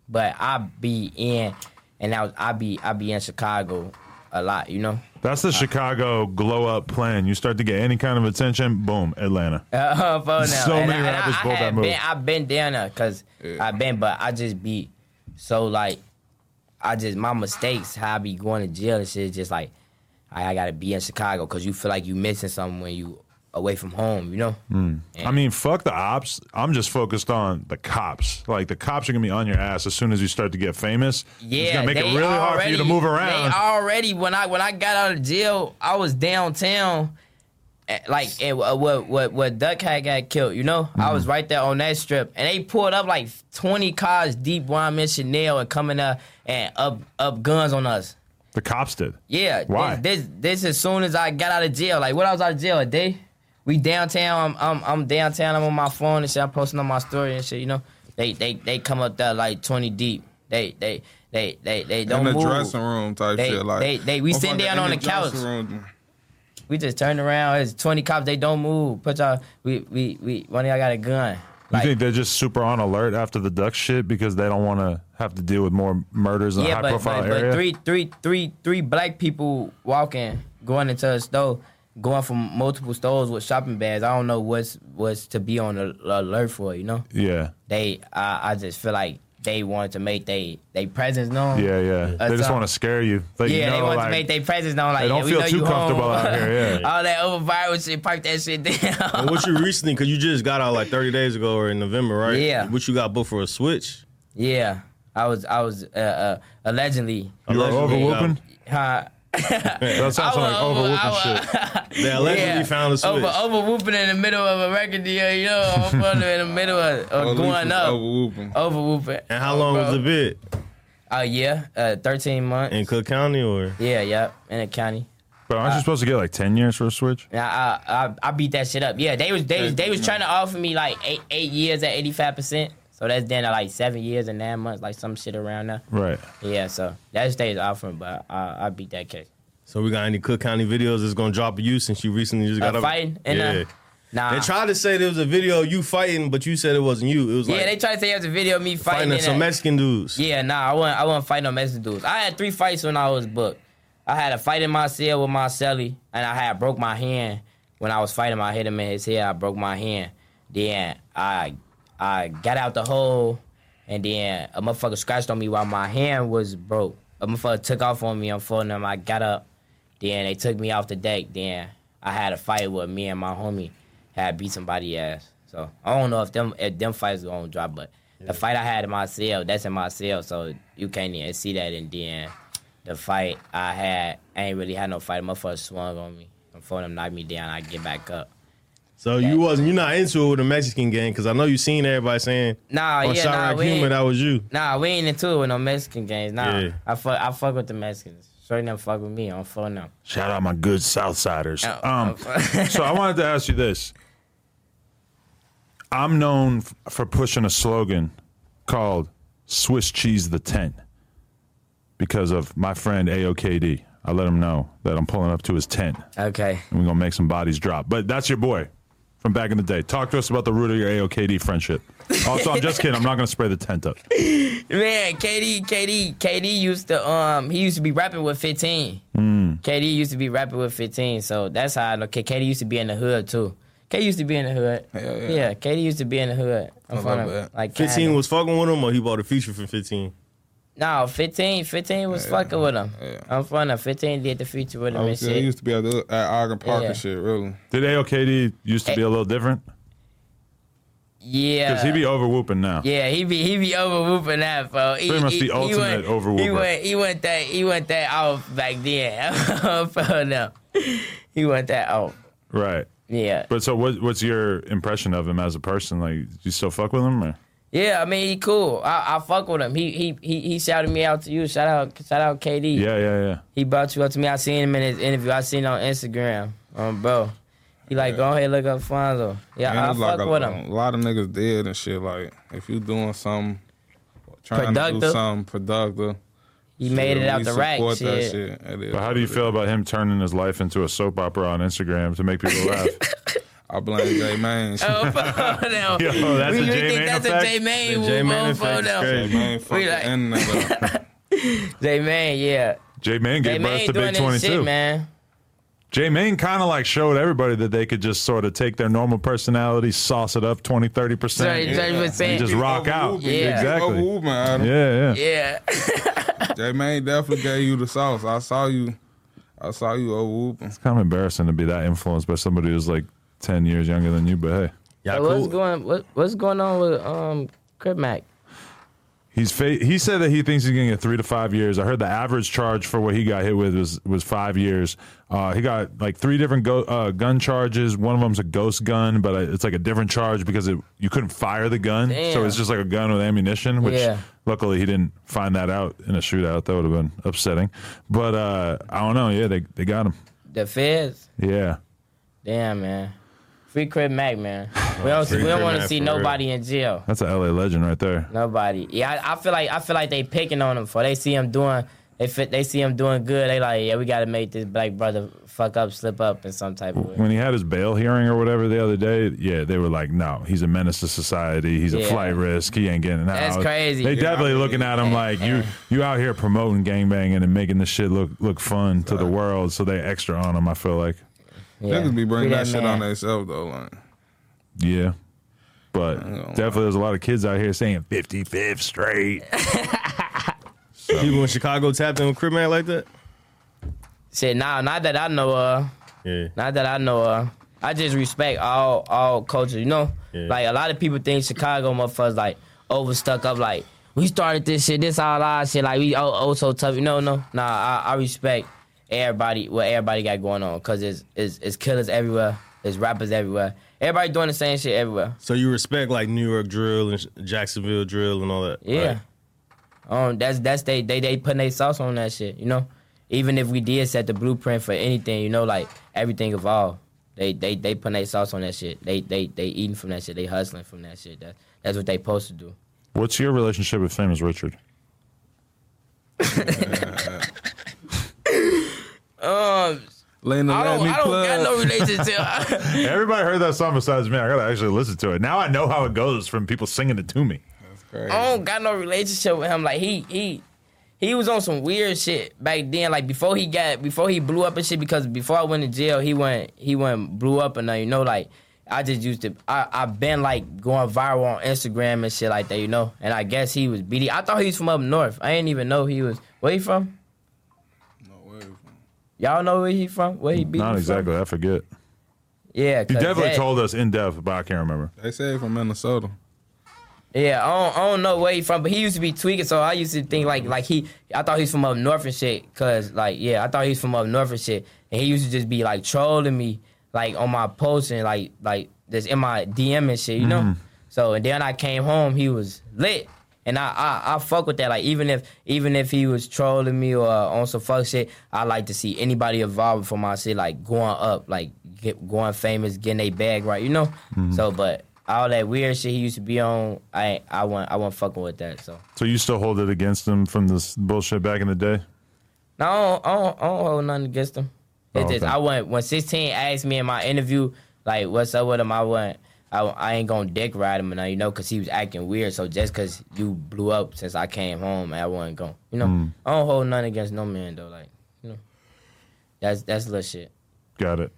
but I be in, and I I be I be in Chicago a lot. You know. That's the Chicago glow up plan. You start to get any kind of attention, boom, Atlanta. Uh, for now. So and many I, rappers I, pulled I that move. Been, I've been down there because I've been, but I just be so like, I just my mistakes, how I be going to jail and shit, just like I, I gotta be in Chicago because you feel like you missing something when you away from home, you know. Hmm. I mean, fuck the ops. I'm just focused on the cops. Like the cops are gonna be on your ass as soon as you start to get famous. it's Yeah, gonna make it really hard for you to already- move around. They already when I when I got out of jail, I was downtown, like eh, wh- what what what Duck had got killed. You know, I Mm-hmm. was right there on that strip, and they pulled up like twenty cars deep while I'm in Chanel and coming up and up up guns on us. the cops did. Yeah. Why? This, this this as soon as I got out of jail. Like when I was out of jail a day. We downtown. I'm, I'm I'm downtown. I'm on my phone and shit. I'm posting on my story and shit. You know, they they they come up there like twenty deep. They they they they they don't in the move. dressing room type They- shit. Like they- they- we sitting down on the couch. room. We just turned around. It's twenty cops. They don't move. Put y'all. We we we. One of y'all got a gun. You Like, think they're just super on alert after the duck shit because they don't want to have to deal with more murders in a yeah, high but, profile but, area? but three three three three black people walking, going into a store, going from multiple stores with shopping bags. I don't know what's what's to be on alert for. You know. yeah, they I, I just feel like they wanted to make they they presence known. yeah, yeah. Uh, they just want to scare you. Like, Yeah, you know, they want like, to make their presence known. Like, they don't yeah, we feel know too you comfortable home. out here, yeah. (laughs) All that over viral shit, pipe that shit down. And what you recently? Because you just got out like 30 days ago or in November, right? Yeah. What you got booked for a switch? yeah, I was I was uh, uh, allegedly. you were over uh, whooping. Huh? That sounds I like was over over- whooping I shit. They (laughs) allegedly Yeah. found a switch. Over over whooping in the middle of a record deal, you know, (laughs) over in the middle of, of going up, over whooping. over whooping. and how long was the bid? Oh yeah, uh, thirteen months. In Cook County or? yeah, yeah, in a county. But aren't you supposed to get like ten years for a switch? Yeah, I, I I beat that shit up. Yeah, they was they was, they was trying to offer me like eight eight years at eighty five percent. So that's then like seven years and nine months, like some shit around there. Right. Yeah, so that stays offering, but I I beat that case. So we got any Cook County videos that's gonna drop you since you recently just got Uh, up? fighting? And, uh, yeah. Nah. They tried to say there was a video of you fighting, but you said it wasn't you. It was yeah, like they tried to say it was a video of me fighting. fighting in some a- Mexican dudes. Yeah, nah, I wasn't I wasn't fighting no Mexican dudes. I had three fights when I was booked. I had a fight in my cell with my celly, and I had broke my hand when I was fighting. I hit him in his head. I broke my hand. Then I I got out the hole, and then a motherfucker scratched on me while my hand was broke. A motherfucker took off on me. I'm following them. I got up. Then they took me off the deck. Then I had a fight with me and my homie. Had beat somebody ass. So I don't know if them if them fights gonna drop, but the fight I had in my cell, that's in my cell, so you can't even see that. And then the fight I had, I ain't really had no fight. Motherfucker swung on me. Before them knocked me down, I get back up. So you wasn't you not into it with the Mexican gang because I know you seen everybody saying Nah, on yeah, nah, Chiraq we Humor ain't, that was you. nah, we ain't into it with no Mexican games. Nah, Yeah. I fuck, I fuck with the Mexicans. Straight them fuck with me. I'm fucking them. Shout out my good Southsiders. Oh, Um, oh. so I wanted to ask you this. I'm known f- for pushing a slogan called Swiss cheese the tent because of my friend AyooKD. I let him know that I'm pulling up to his tent Okay. and we're gonna make some bodies drop. But that's your boy from back in the day. Talk to us about the root of your AyooKD friendship. Also, I'm just (laughs) kidding. I'm not gonna spray the tent up. Man, KD, KD, KD used to um he used to be rapping with 15. Hmm. KD used to be rapping with 15, so that's how I know. K- KD used to be in the hood too. KD used to be in the hood. Hell yeah. yeah. KD used to be in the hood. I'm I love the- that. like 15 kinda. was fucking with him or he bought a feature for 15. No 15. 15 was fucking with him. Yeah. I'm from the 15 did the feature with him I and was saying, he used to be at, the, at Ogden Park Yeah. and shit, really. Did AyooKD used to be a little different? Yeah. Because he be over whooping now. Yeah, he be he be over whooping that, bro. He, Pretty much he, the ultimate went, over He whooper. went he went that he went that off back then. (laughs) for now. He went that off. Right. Yeah. But so, what, what's your impression of him as a person? Like, do you still fuck with him? Or? Yeah, I mean he cool. I, I fuck with him. He he he he shouted me out to you. Shout out shout out KD. Yeah, yeah, yeah. He brought you up to me. I seen him in his interview. I seen it on Instagram. Um, bro. He like, go ahead, look up Fonzo. Yeah, And I it's fuck like a, with him. a lot of niggas dead and shit. Like if you doing something, trying to do Productive. something productive, He made it out we the rack. support that Shit. shit. It is But how do you feel about him turning his life into a soap opera on Instagram to make people laugh? (laughs) I blame J Main. (laughs) Oh, fuck (laughs) them. Yo, that's we, a we J think that's effect? a J Main The move J Mane on for effect is them. crazy. J Main fucked like- (laughs) J Man, yeah. J Main gave birth Man to Big 22. shit, man. J Main kind of like showed everybody that they could just sort of take their normal personality, sauce it up 20, 30%. 30, 30%. And just rock out. Overwhooping. Yeah. Exactly. Overwhooping, Adam. Yeah, yeah. Yeah. J Main definitely gave you the sauce. I saw you. I saw you over whooping. It's kind of embarrassing to be that influenced by somebody who's like 10 years younger than you, but hey. Y'all So what's going what, what's going on with um Crip Mac? He's fa- he said that he thinks he's going to get three to five years. I heard the average charge for what he got hit with was was five years. Uh, he got like three different go- uh, gun charges. One of them's a ghost gun, but it's like a different charge because it, you couldn't fire the gun, so it's just like a gun with ammunition. Which Yeah. luckily he didn't find that out in a shootout. That would have been upsetting. But uh, I don't know. Yeah, they they got him. The feds? Yeah. Damn man. Free Crip Mac, man. (sighs) Oh, we don't Free we don't want to see for real. nobody in jail. That's a LA legend right there. Nobody. Yeah, I, I feel like I feel like they picking on him for they see him doing they fit they see him doing good. They like, yeah, we gotta make this black brother fuck up, slip up in some type of way. when he had his bail hearing or whatever the other day, yeah, they were like, "No, he's a menace to society. He's a flight risk. He ain't getting out." That's crazy. They Yeah, definitely looking at him like you. You out here promoting gangbanging and making this shit look look fun to the world, so they extra on him. I feel like, Yeah. Niggas be bringing Free that, shit man. on themselves though. Like, yeah. But gonna definitely, there's a lot of kids out here saying 55th straight. (laughs) People in Chicago tapped in with Crip Man like that? Shit, nah, not that I know of. Yeah. Not that I know of. I just respect all all cultures, you know? Yeah. Like a lot of people think Chicago motherfuckers like overstuck up like we started this shit, this all our shit, like we oh, oh so tough. No, no. Nah, I, I respect everybody what everybody got going on. Cause it's it's it's killers everywhere, it's rappers everywhere. Everybody doing the same shit everywhere. So you respect like New York drill and Jacksonville drill and all that? Yeah. Um, that's that's they they they putting their sauce on that shit, you know. Even if we did set the blueprint for anything, you know, like everything evolved. They they they putting their sauce on that shit. They they they eating from that shit. They hustling from that shit. That that's what they supposed to do. What's your relationship with Famouss Richard? (laughs) Um, Lena, I let don't me I don't got no relationship. (laughs) Everybody heard that song besides me. I gotta actually listen to it. Now I know how it goes from people singing it to me. Crazy. I don't got no relationship with him. Like he he he was on some weird shit back then. Like before he got before he blew up and shit. Because before I went to jail, he went he went blew up and uh, you know like I just used to I I been like going viral on Instagram and shit like that. You know. And I guess he was BD. I thought he was from up north. I didn't even know he was. Where he from? No, where you from? Y'all know where he from? Where he beat? Not from? exactly. I forget. Yeah, he definitely that- told us in depth, but I can't remember. They say he from Minnesota. Yeah, I don't, I don't know where he from, but he used to be tweaking. So I used to think like like he, I thought he was from up north and shit. Cause like yeah, I thought he was from up north and shit. And he used to just be like trolling me like on my posts and like like just in my DM and shit, you know. Mm-hmm. So and then I came home, he was lit. And I, I I fuck with that. Like even if even if he was trolling me or on some fuck shit, I like to see anybody evolving from my shit like going up, like get, going famous, getting a bag right, you know. Mm-hmm. So, but all that weird shit he used to be on, I I want I wasn't fucking with that. So So you still hold it against him from this bullshit back in the day? no, I don't, I don't, I don't hold nothing against him. It's Oh, just okay. I went when 16 asked me in my interview like what's up with him. I went. I, I ain't gonna dick ride him, and you know, cause he was acting weird. So just cause you blew up since I came home, I wasn't going. You know, Hmm. I don't hold nothing against no man though. Like, you know, that's that's little shit. Got it.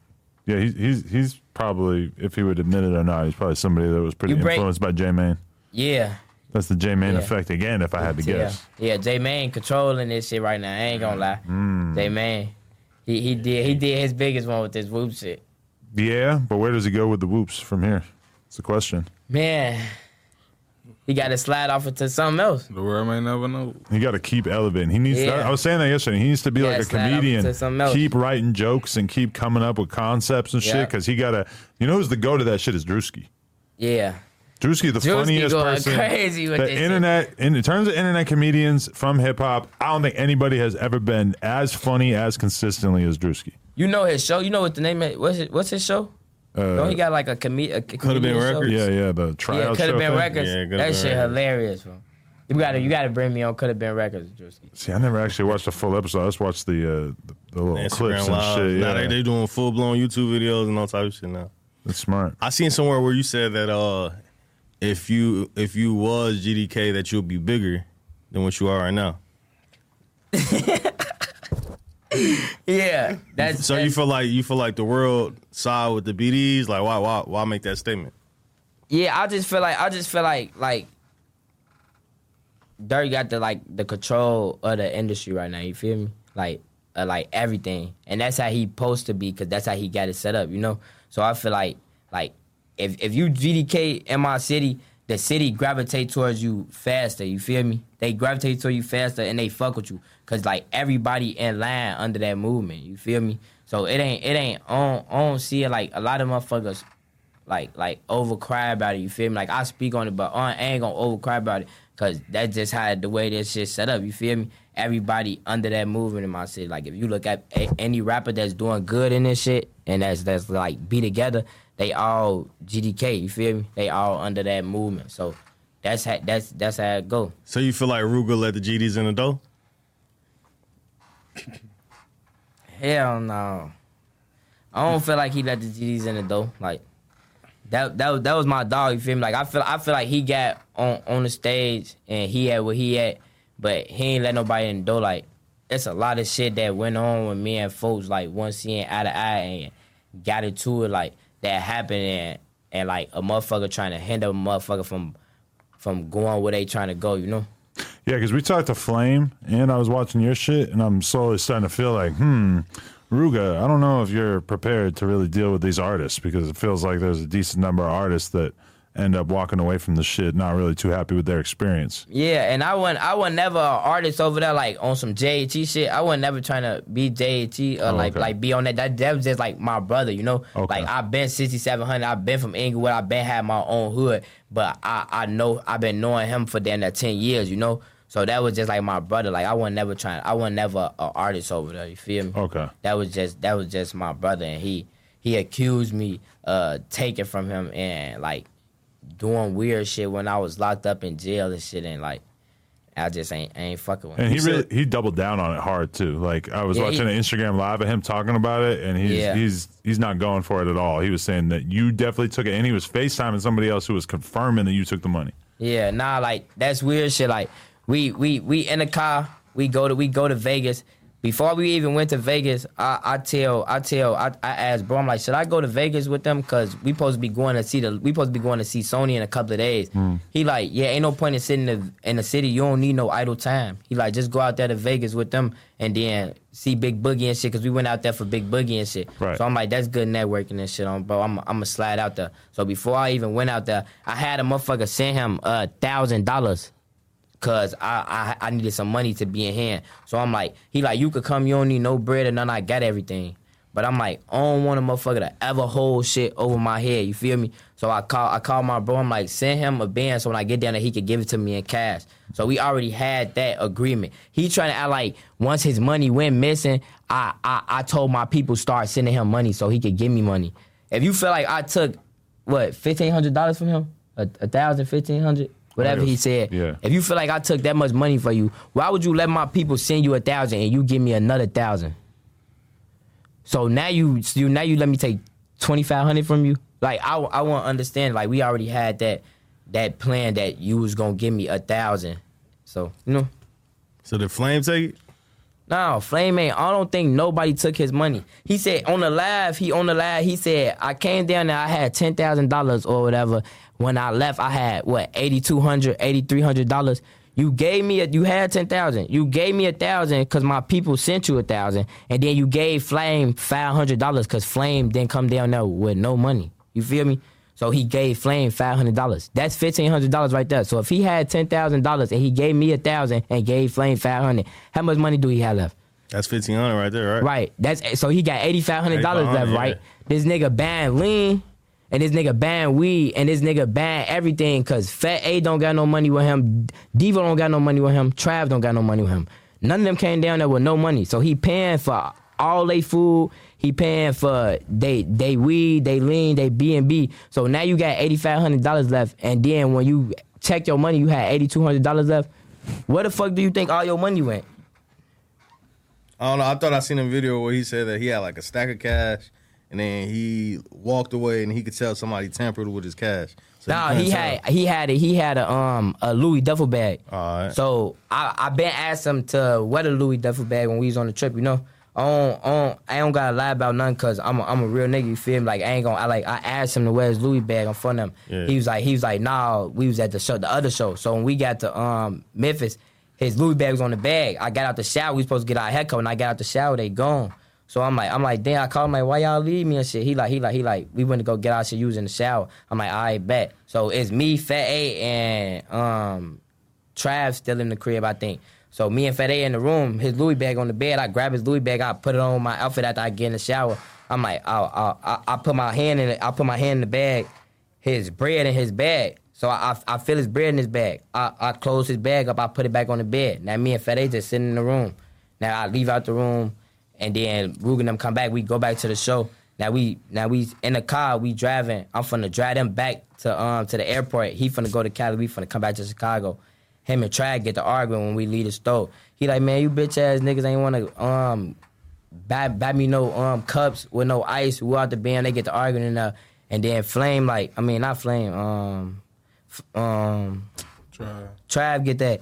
Yeah, he's he's he's probably if he would admit it or not, he's probably somebody that was pretty break- influenced by J Main. Yeah, That's the J Main Yeah. effect again, if I had to yeah, guess. yeah. J Man controlling this shit right now. I ain't gonna lie. Hmm. J Man, he he did he did his biggest one with this whoop shit. Yeah, but where does he go with the whoops from here? It's the question. Man, he got to slide off into something else. The world may never know. He got to keep elevating. He needs. Yeah. I was saying that yesterday. He needs to be Yeah, like a comedian. to something else. Keep writing jokes and keep coming up with concepts and shit. Because he got to. You know who's the go to that shit is Drewski. Yeah. Drewski, the Drewski funniest going person. crazy with the this shit. internet, in terms of internet comedians from hip hop, I don't think anybody has ever been as funny as consistently as Drewski. You know his show. You know what the name is. What's his, what's his show? Don't he got like a comedian? Could have been records. Yeah, yeah, the tryout Yeah, could have been thing. records. Yeah, that been shit records. hilarious, bro. You gotta you gotta bring me on. Could have been records, Drewski. See, I never actually watched the full episode. I just watched the uh, the, the little Instagram clips and live. shit. Now Yeah, they, they doing full blown YouTube videos and all type of shit now. that's smart. I seen somewhere where you said that uh, if you if you was GDK, that you'll be bigger than what you are right now. (laughs) Yeah, that's So you feel like you feel like the world side with the BDs? Like why why why make that statement? Yeah, I just feel like I just feel like like Durk got the like the control of the industry right now. You feel me? Like uh, like everything, and that's how he supposed to be because that's how he got it set up. You know. So I feel like like if if you GDK in my city, the city gravitate towards you faster. You feel me? They gravitate towards you faster and they fuck with you because like everybody in line under that movement. You feel me? So it ain't it ain't on on see it like a lot of motherfuckers like like overcry about it. You feel me? Like I speak on it, but I ain't gonna overcry about it because that's just how the way this shit set up. You feel me? Everybody under that movement in my city. Like if you look at a, any rapper that's doing good in this shit and that's that's like be together, they all GDK. You feel me? They all under that movement. So that's how that's that's how it go. So you feel like Rooga let the GDs in the door? Hell no. I don't feel like he let the GDs in the door. Like that that was, that was my dog. You feel me? Like I feel I feel like he got on on the stage and he had what he had, but he ain't let nobody in the door. Like it's a lot of shit that went on with me and folks. Like one seeing eye to eye and got into it. Like that happened and and like a motherfucker trying to hinder a motherfucker from from going where they trying to go. You know? Yeah, because we talked to Flame, and I was watching your shit, and I'm slowly starting to feel like, hmm, Rooga, I don't know if you're prepared to really deal with these artists because it feels like there's a decent number of artists that end up walking away from the shit not really too happy with their experience. Yeah, and I wasn't I was never an artist over there like on some JT shit. I was never trying to be JT or Oh, like okay. like be on that. That that was just like my brother, you know. Okay. Like I've been sixty seven hundred. I've been from Englewood. I've been had my own hood, but I I know I've been knowing him for damn near ten years, you know. So that was just like my brother. Like I was never trying. I was never an artist over there. You feel me? Okay. That was just that was just my brother, and he he accused me uh taking from him and like doing weird shit when I was locked up in jail and shit, and like I just ain't I ain't fucking with him. And he really he doubled down on it hard too. Like I was Yeah, watching he- an Instagram live of him talking about it, and he's Yeah. he's he's not going for it at all. He was saying that you definitely took it, and he was FaceTiming somebody else who was confirming that you took the money. Yeah, nah, like that's weird shit. Like we we we in the car, we go to we go to Vegas. Before we even went to Vegas, I, I tell I tell I, I asked bro, I'm like, should I go to Vegas with them? Cause we supposed to be going to see the we supposed to be going to see Sony in a couple of days. Hmm. He like, yeah, ain't no point in sitting in the, in the city. You don't need no idle time. He like, just go out there to Vegas with them and then see Big Boogie and shit. Cause we went out there for Big Boogie and shit. Right. So I'm like, that's good networking and shit on, bro. I'm I'm gonna slide out there. So before I even went out there, I had a motherfucker send him a thousand dollars. Cause I, I I needed some money to be in hand. So I'm like, he like, you could come, you don't need no bread and none, I got everything. But I'm like, I don't want a motherfucker to ever hold shit over my head. You feel me? So I call I call my bro. I'm like, send him a band so when I get down there, he could give it to me in cash. So we already had that agreement. He trying to act like once his money went missing, I I, I told my people start sending him money so he could give me money. If you feel like I took what fifteen hundred dollars from him, a, a thousand, fifteen hundred, whatever he said. Yeah. If you feel like I took that much money for you, why would you let my people send you a thousand and you give me another thousand? So now you you now you let me take twenty five hundred from you. Like I I want to understand. Like we already had that that plan that you was gonna give me a thousand. So you know. So did Flame take it? No, Flame ain't. I don't think nobody took his money. He said on the live, he on the live, he said, I came down there, I had ten thousand dollars or whatever. When I left, I had what, eighty two hundred, eighty three hundred dollars. You gave me a you had ten thousand. You gave me a thousand because my people sent you a thousand. And then you gave Flame five hundred dollars because Flame didn't come down there with no money. You feel me? So he gave Flame five hundred dollars. That's fifteen hundred dollars right there. So if he had ten thousand dollars and he gave me a thousand and gave Flame five hundred, how much money do he have left? That's fifteen hundred right there, right? Right. That's so he got eighty five hundred dollars left, 8,500, right? This nigga buying lean, and this nigga buying weed, and this nigga buying everything because Fat A don't got no money with him, Devo don't got no money with him, Trav don't got no money with him. None of them came down there with no money, so he paying for all they food. He paying for they they weed, they lean, they B and B. So now you got eighty five hundred dollars left, and then when you check your money, you had eighty two hundred dollars left. Where the fuck do you think all your money went? I don't know. I thought I seen a video where he said that he had like a stack of cash, and then he walked away, and he could tell somebody tampered with his cash. So No, he tell. had he had a, he had a um a Louis duffel bag. Alright. So I I been asked him to wear the Louis duffel bag when we was on the trip. You know, I don't, I don't, I don't gotta lie about nothing because I'm a, I'm a real nigga. You feel me? Like I ain't gonna. I like I asked him to wear his Louis bag in front of him. Yeah. He was like he was like nah. We was at the show, the other show. So when we got to um Memphis, his Louis bag was on the bag. I got out the shower. We supposed to get our haircut. When I got out the shower, they gone. So I'm like, I'm like, damn. I called him like, why y'all leave me and shit? He like, he like, he like, we went to go get our shit. In the shower. I'm like, I bet. So it's me, Fat A, and um, Trav still in the crib, I think. So me and Fat A in the room, his Louis bag on the bed. I grab his Louis bag, I put it on my outfit after I get in the shower. I'm like, I'll, I, I put my hand in it. I put my hand in the bag, his bread in his bag. So I, I, I fill his bread in his bag. I, I close his bag up. I put it back on the bed. Now me and Fat just sitting in the room. Now I leave out the room, and then Rugen and them come back. We go back to the show. Now we now we in the car. We driving. I'm finna drive them back to um to the airport. He finna go to Cali. We finna come back to Chicago. Him and Trag get to arguing when we leave the store. He like, man, you bitch ass niggas ain't wanna um buy, buy me no um cups with no ice. We out the band. They get to arguing and uh, and then Flame like I mean not Flame um f- um Trav get that.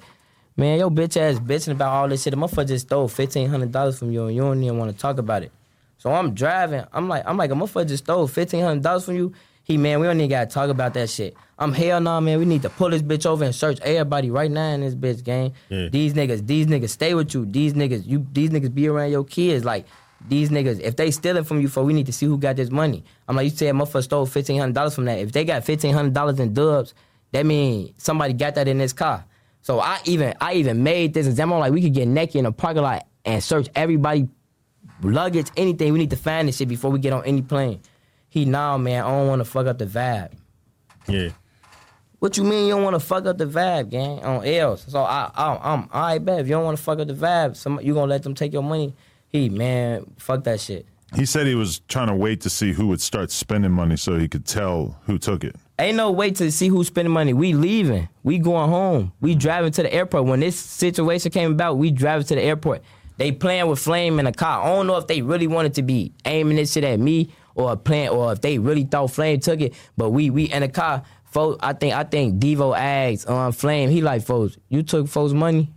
Man, your bitch ass bitching about all this shit. The motherfucker just stole fifteen hundred dollars from you and you don't even want to talk about it. So I'm driving. I'm like, I'm like, a motherfucker just stole fifteen hundred dollars from you. He man, we don't even gotta talk about that shit. I'm hell nah, man. We need to pull this bitch over and search everybody right now in this bitch gang. Yeah. These niggas, these niggas stay with you. These niggas, you these niggas be around your kids. Like these niggas, if they stealing from you for, we need to see who got this money. I'm like, you said motherfucker stole fifteen hundred dollars from that. If they got fifteen hundred dollars in dubs, that mean somebody got that in this car. So I even I even made this example like we could get naked in a parking lot and search everybody luggage, anything. We need to find this shit before we get on any plane. He nah man, I don't want to fuck up the vibe. Yeah. What you mean you don't want to fuck up the vibe, gang? On else. So I, I I'm I bet if you don't want to fuck up the vibe, some you gonna let them take your money. He man, fuck that shit. He said he was trying to wait to see who would start spending money so he could tell who took it. Ain't no way to see who's spending money. We leaving. We going home. We driving to the airport. When this situation came about, we driving to the airport. They playing with flame in the car. I don't know if they really wanted to be aiming this shit at me or a plant or if they really thought Flame took it. But we we in the car. Folks, I think I think Devo asked um Flame. He like folks, you took folks money.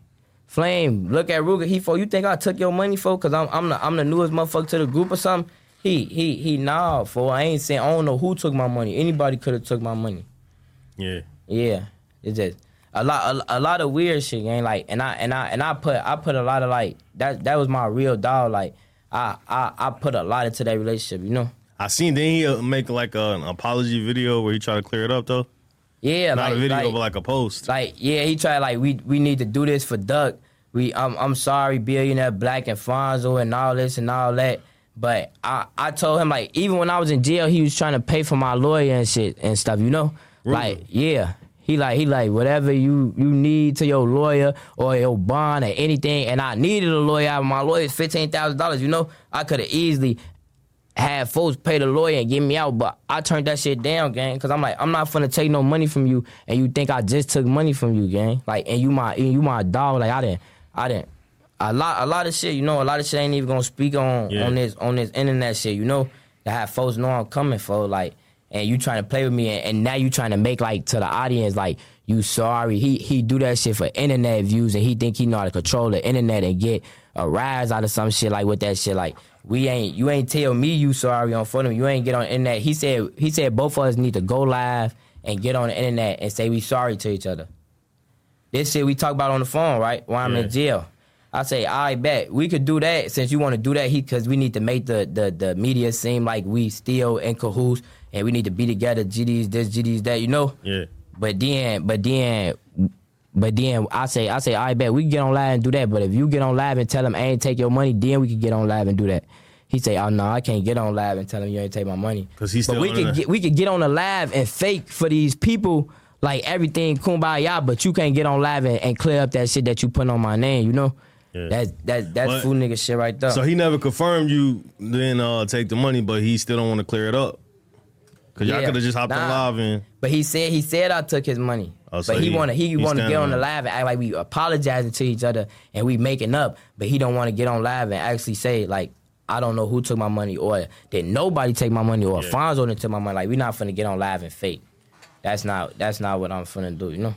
Flame, look at Rooga. He for you think I took your money for? Cause I'm I'm the I'm the newest motherfucker to the group or something. He he he nah for I ain't saying I don't know who took my money. Anybody could have took my money. Yeah. Yeah, it's just a lot, a, a lot of weird shit, gang. Like, and I and I and I put I put a lot of like that. That was my real dog. Like, I I I put a lot into that relationship. You know. I seen then he uh, make like an apology video where he try to clear it up though. Yeah, Not like, a video, like, but like a post. like yeah, he tried like we we need to do this for Duck. We I'm I'm sorry, billionaire Black and Fonzo and all this and all that. But I I told him like even when I was in jail, he was trying to pay for my lawyer and shit and stuff. You know, like yeah. He like he like whatever you you need to your lawyer or your bond or anything, and I needed a lawyer. My lawyer's fifteen thousand dollars. You know, I could have easily had folks pay the lawyer and get me out, but I turned that shit down, gang. Cause I'm like, I'm not finna take no money from you, and you think I just took money from you, gang. Like, and you my and you my dog. Like I didn't, I didn't. A lot, a lot of shit, you know, a lot of shit ain't even gonna speak on Yeah. on this on this internet shit, you know. To have folks know I'm coming for, like, and you trying to play with me, and, and now you trying to make like to the audience like you sorry. He he do that shit for internet views, and he think he know how to control the internet and get a rise out of some shit like with that shit. Like we ain't you ain't tell me you sorry on front of me. You ain't get on internet. He said he said both of us need to go live and get on the internet and say we sorry to each other. This shit we talk about on the phone, right? While I'm Yeah. in jail. I say, I bet we could do that since you want to do that. He because we need to make the, the the media seem like we still in cahoots and we need to be together. GDs this, GDs that, you know. Yeah. But then, but then, but then I say, I say, I bet we can get on live and do that. But if you get on live and tell them I ain't take your money, then we can get on live and do that. He say, oh no, I can't get on live and tell him you ain't take my money." Because he's But we could get we could get on the live and fake for these people like everything kumbaya, but you can't get on live and, and clear up that shit that you put on my name. You know. Yeah. That's that that's But- fool nigga shit right there. So he never confirmed you then uh, take the money, but he still don't want to clear it up. Cause y'all Yeah. could have just hopped on live and But he said he said I took his money. Oh, so but he, he- wanna he, he wanna get on the live and act like we apologizing to each other and we making up. But he don't want to get on live and actually say like I don't know who took my money or did nobody take my money or Yeah. Fonzo didn't take my money. Like we not finna get on live and fake. That's not that's not what I'm finna do. You know.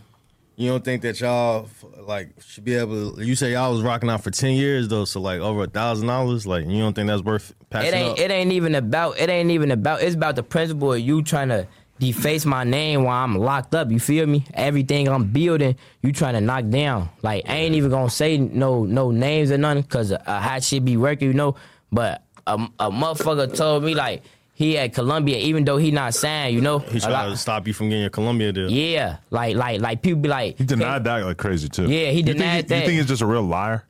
You don't think that y'all like should be able to you say y'all was rocking out for ten years though, so like over a thousand dollars, like you don't think that's worth passing It ain't up? it ain't even about it ain't even about it's about the principle of you trying to deface my name while I'm locked up. You feel me? Everything I'm building, you trying to knock down. Like I ain't even gonna say no no names or nothing because a, a hot shit be working, you know. But a, a motherfucker told me like he at Columbia, even though he not signed, you know. He A trying lot- to stop you from getting your Columbia deal. yeah, like like like people be like He denied that like crazy too. Yeah, he You think denied You think he's just a real liar?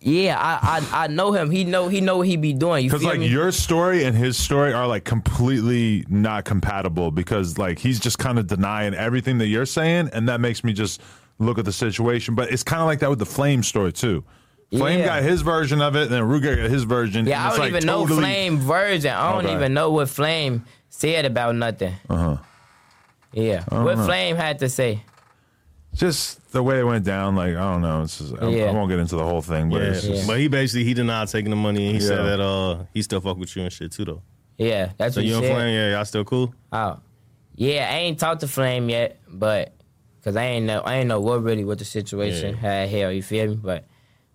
Yeah, I, I I know him. He know he know what he be doing. You Because feel like me? your story and his story are like completely not compatible. Because like he's just kind of denying everything that you're saying, and that makes me just look at the situation. But it's kind of like that with the Flame story too. Flame Yeah. got his version of it, and then Rooga got his version. Yeah, I don't like, even know Flame version. I don't Okay. even know what Flame said about nothing. Uh huh. Yeah, what know. Flame had to say. Just the way it went down. Like I don't know. It's just, I, Yeah. I won't get into the whole thing, but Yeah. it's just, But he basically he denied taking the money and he said that uh he still fuck with you and shit too though. Yeah, that's So what he you and said. Flame, yeah, y'all still cool? Oh, yeah. I ain't talked to Flame yet, but cause I ain't know I ain't know what really what the situation Yeah. had here. You feel me? But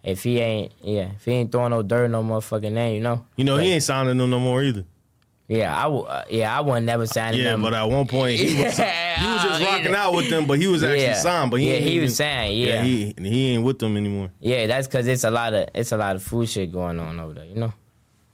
if he ain't, yeah, if he ain't throwing no dirt, no motherfucking name, you know. You know, But, he ain't signing them no more either. Yeah, I w- uh, yeah, I wouldn't never sign Yeah, them. but at one point he was, (laughs) he was just (laughs) rocking out with them, but he was actually Yeah. signed. But he Yeah, ain't he even, was signed, yeah. he he ain't with them anymore. yeah, that's cause it's a lot of it's a lot of food shit going on over there, you know.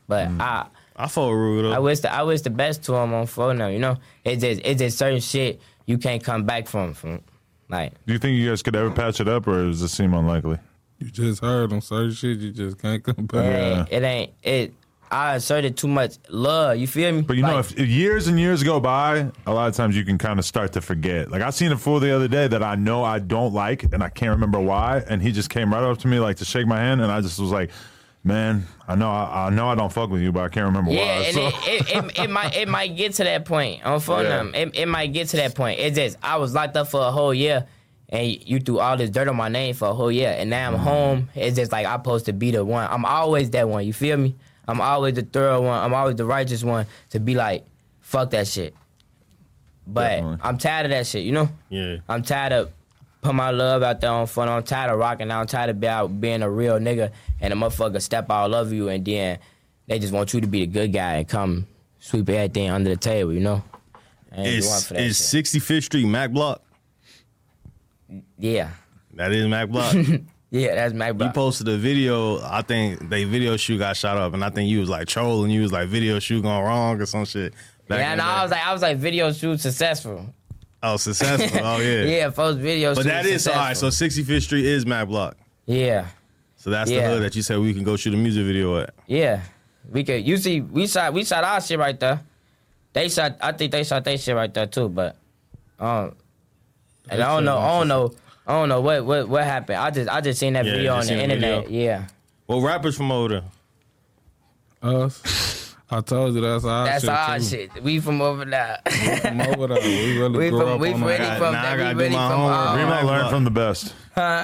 But Mm. I. I fought with Rude I wish the I wish the best to him on phone now. You know, it's just it's just certain shit you can't come back from. From like do you think you guys could ever patch it up, or does it seem unlikely? You just heard on certain shit, you just can't come it ain't, it ain't it. I asserted too much love. You feel me? But you know, Like, if, if years and years go by, a lot of times you can kind of start to forget. Like I seen a fool the other day that I know I don't like, and I can't remember why. And he just came right up to me like to shake my hand, and I just was like, "Man, I know I, I know I don't fuck with you, but I can't remember yeah, why." and So- it, it, it, it might it might get to that point on phone Yeah. them. It, it might get to that point. It's just I was locked up for a whole year. And you threw all this dirt on my name for a whole year, and now I'm Mm-hmm. home. It's just like I'm supposed to be the one. I'm always that one. You feel me? I'm always the thorough one. I'm always the righteous one to be like, fuck that shit. But Definitely. I'm tired of that shit. You know? Yeah. I'm tired of putting my love out there on fun. I'm tired of rocking out. I'm tired of be out being a real nigga and a motherfucker step all over you and then they just want you to be the good guy and come sweep everything under the table, you know? I ain't doing Is for that is shit. Sixty Fifth Street Mac Block? Yeah. That is Mac Block. (laughs) Yeah, that's Mac Block. You posted a video. I think they video shoot got shot up, and I think you was like trolling. You was like video shoot going wrong or some shit. Back Yeah, no, I was like, I was like, video shoot successful. oh, successful. Oh yeah. (laughs) Yeah, first video But that is all right. So 65th Street is Mac Block. yeah, So that's Yeah. the hood that you said we can go shoot a music video at. yeah, we could. You see, we shot, we shot our shit right there. They shot, I think they shot their shit right there too. But, um, and I don't know, I don't know, I don't know what what what happened. I just I just seen that Yeah, video you on the seen the internet. video? Yeah, Well, rappers from over there. Us, I told you that's our shit. that's shit. our too. shit. We from over there. From over there, we (laughs) really We grew from- up we on really that. from Now I that. gotta We do really my from homework. all- Remo Mac learned from the best.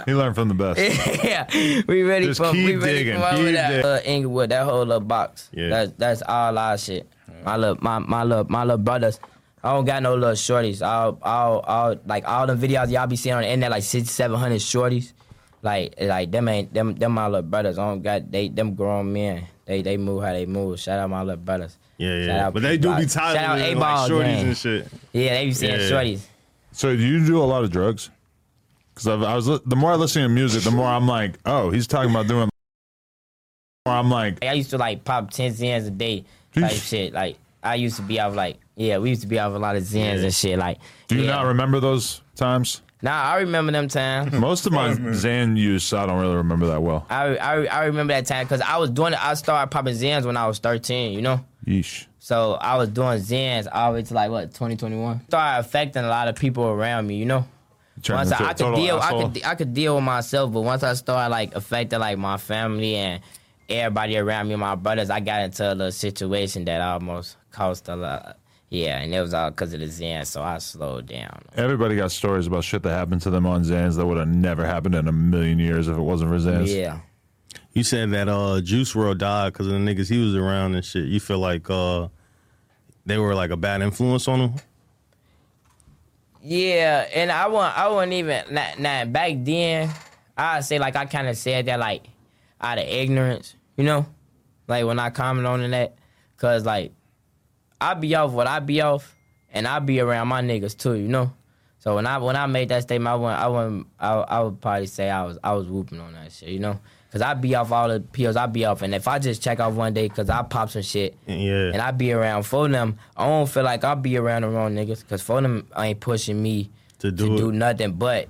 He learned from the best. (laughs) yeah, we ready Just from we keep ready digging, from over keep there. dig- Uh, Englewood, that whole little box. Yeah. That's that's all our shit. My little my my little my little brothers. I don't got no little shorties. I'll all all all like all the videos y'all be seeing on the internet like six seven hundred shorties. Like like them ain't them them my little brothers. I don't got they them grown men. They they move how they move. Shout out my little brothers. Yeah, Shout yeah. But they do be P-Block. tired Shout out of it, A-Ball like shorties gang. and shit. Yeah, they be seeing Yeah. shorties. So do you do a lot of drugs? Because I was the more I listen to music, the more I'm like, oh, he's talking about doing. Or I'm like, I used to like pop ten zins a day type shit. Like I used to be out like yeah, we used to be out a lot of zins and shit. Like do you yeah. not remember those times? Nah, I remember them times. (laughs) Most of my (laughs) Xan use, I don't really remember that well. I, I, I remember that time because I was doing it. I started popping Xans when I was 13, you know? Yeesh. So I was doing Xans all the way to like, what, 2021? Started affecting a lot of people around me, you know? Turned once into I, a I could total deal, I could I could deal with myself, but once I started like affecting like my family and everybody around me, my brothers, I got into a little situation that almost cost a lot. Yeah, and it was all because of the Zen, so I slowed down. Everybody got stories about shit that happened to them on Xans that would have never happened in a million years if it wasn't for Xans. Yeah. You said that uh, Juice WRLD died because of the niggas he was around and shit. You feel like uh, they were like a bad influence on him? Yeah, and I want I wasn't even not, not back then. I say like I kind of said that like out of ignorance, you know, like when I comment on that, cause like I be off what I be off, and I be around my niggas too, you know. So when I when I made that statement, I wouldn't I wouldn't I, I would probably say I was I was whooping on that shit, you know. Cause I be off all the pills I be off, and if I just check off one day, cause I pop some shit, Yeah. and I be around for them, I don't feel like I be around the wrong niggas, cause for them I ain't pushing me To do to do nothing but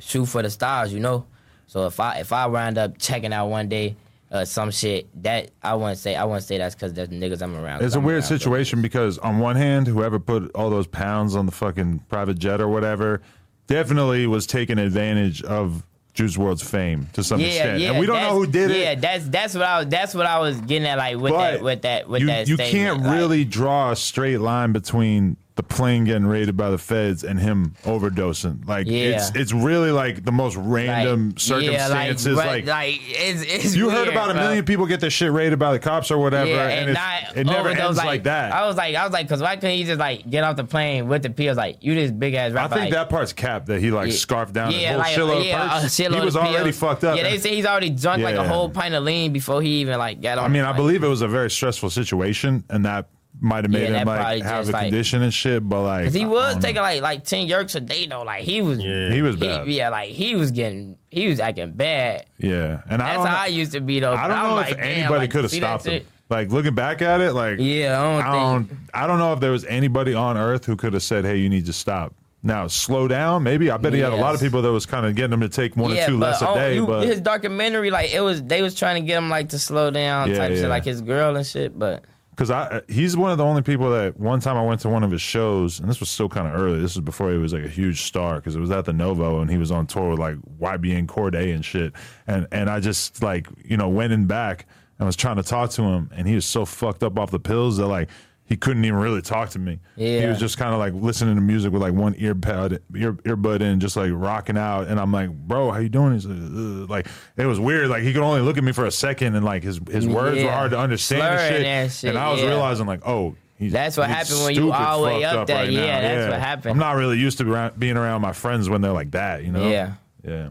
shoot for the stars, you know. So if I if I round up checking out one day uh, some shit that I wouldn't say I wouldn't say that's because there's niggas I'm around. It's a I'm weird around situation because on one hand, whoever put all those pounds on the fucking private jet or whatever definitely was taking advantage of Juice WRLD's fame to some Yeah, extent, yeah. and we don't know who did Yeah, it. Yeah, that's that's what I was that's what I was getting at, like with But that with that with you, that. you statement. can't like- really draw a straight line between the plane getting raided by the feds and him overdosing. Like Yeah. it's it's really like the most like, random circumstances. Yeah, like, like, like, it's, it's you heard weird, about a bro. million people get their shit raided by the cops or whatever, Yeah, and, and, not it never ends like, that. I was like, I was like, cause why couldn't you just like get off the plane with the pills? Like you this big ass I think like, that part's capped that he like scarfed down yeah, a like, whole shitload yeah, of shitload he was already fucked up. Yeah, they say he's already drunk like a whole pint of lean before he even like got on. I mean, I believe it was a very stressful situation, and that might have made Yeah, him like probably have a like- condition and shit. But like, Cause he was taking know. like like ten yerks a day though. Like he was, Yeah. he was he- bad. yeah, like he was getting, he was acting bad. yeah, and I That's don't. how I used to be though. I don't I'm know like, if anybody like, could have stopped him. Like looking back at it, like Yeah, I don't I don't, think. I don't know if there was anybody on earth who could have said, "Hey, you need to stop." Now, slow down. Maybe I bet he had a lot of people that was kind of getting him to take one or two but, less a oh, day. you- but his documentary, like it was, they was trying to get him like to slow down, Yeah, type yeah. shit, like his girl and shit. But because I he's one of the only people that one time I went to one of his shows and this was still kind of early. This was before he was like a huge star because it was at the Novo and he was on tour with like YBN Cordae and shit. And and I just like you know went in back and was trying to talk to him and he was so fucked up off the pills that like. He couldn't even really talk to me. Yeah. He was just kind of like listening to music with like one ear pad, ear earbud in, just like rocking out. And I'm like, "Bro, how you doing?" He's like, like, it was weird. Like he could only look at me for a second, and like his his words were hard to understand and shit. and shit, And I was yeah. realizing like, oh, he's, That's what happened when you all the way fucked up there. right Yeah, now. that's what happened. I'm not really used to being around my friends when they're like that. You know? Yeah. Yeah.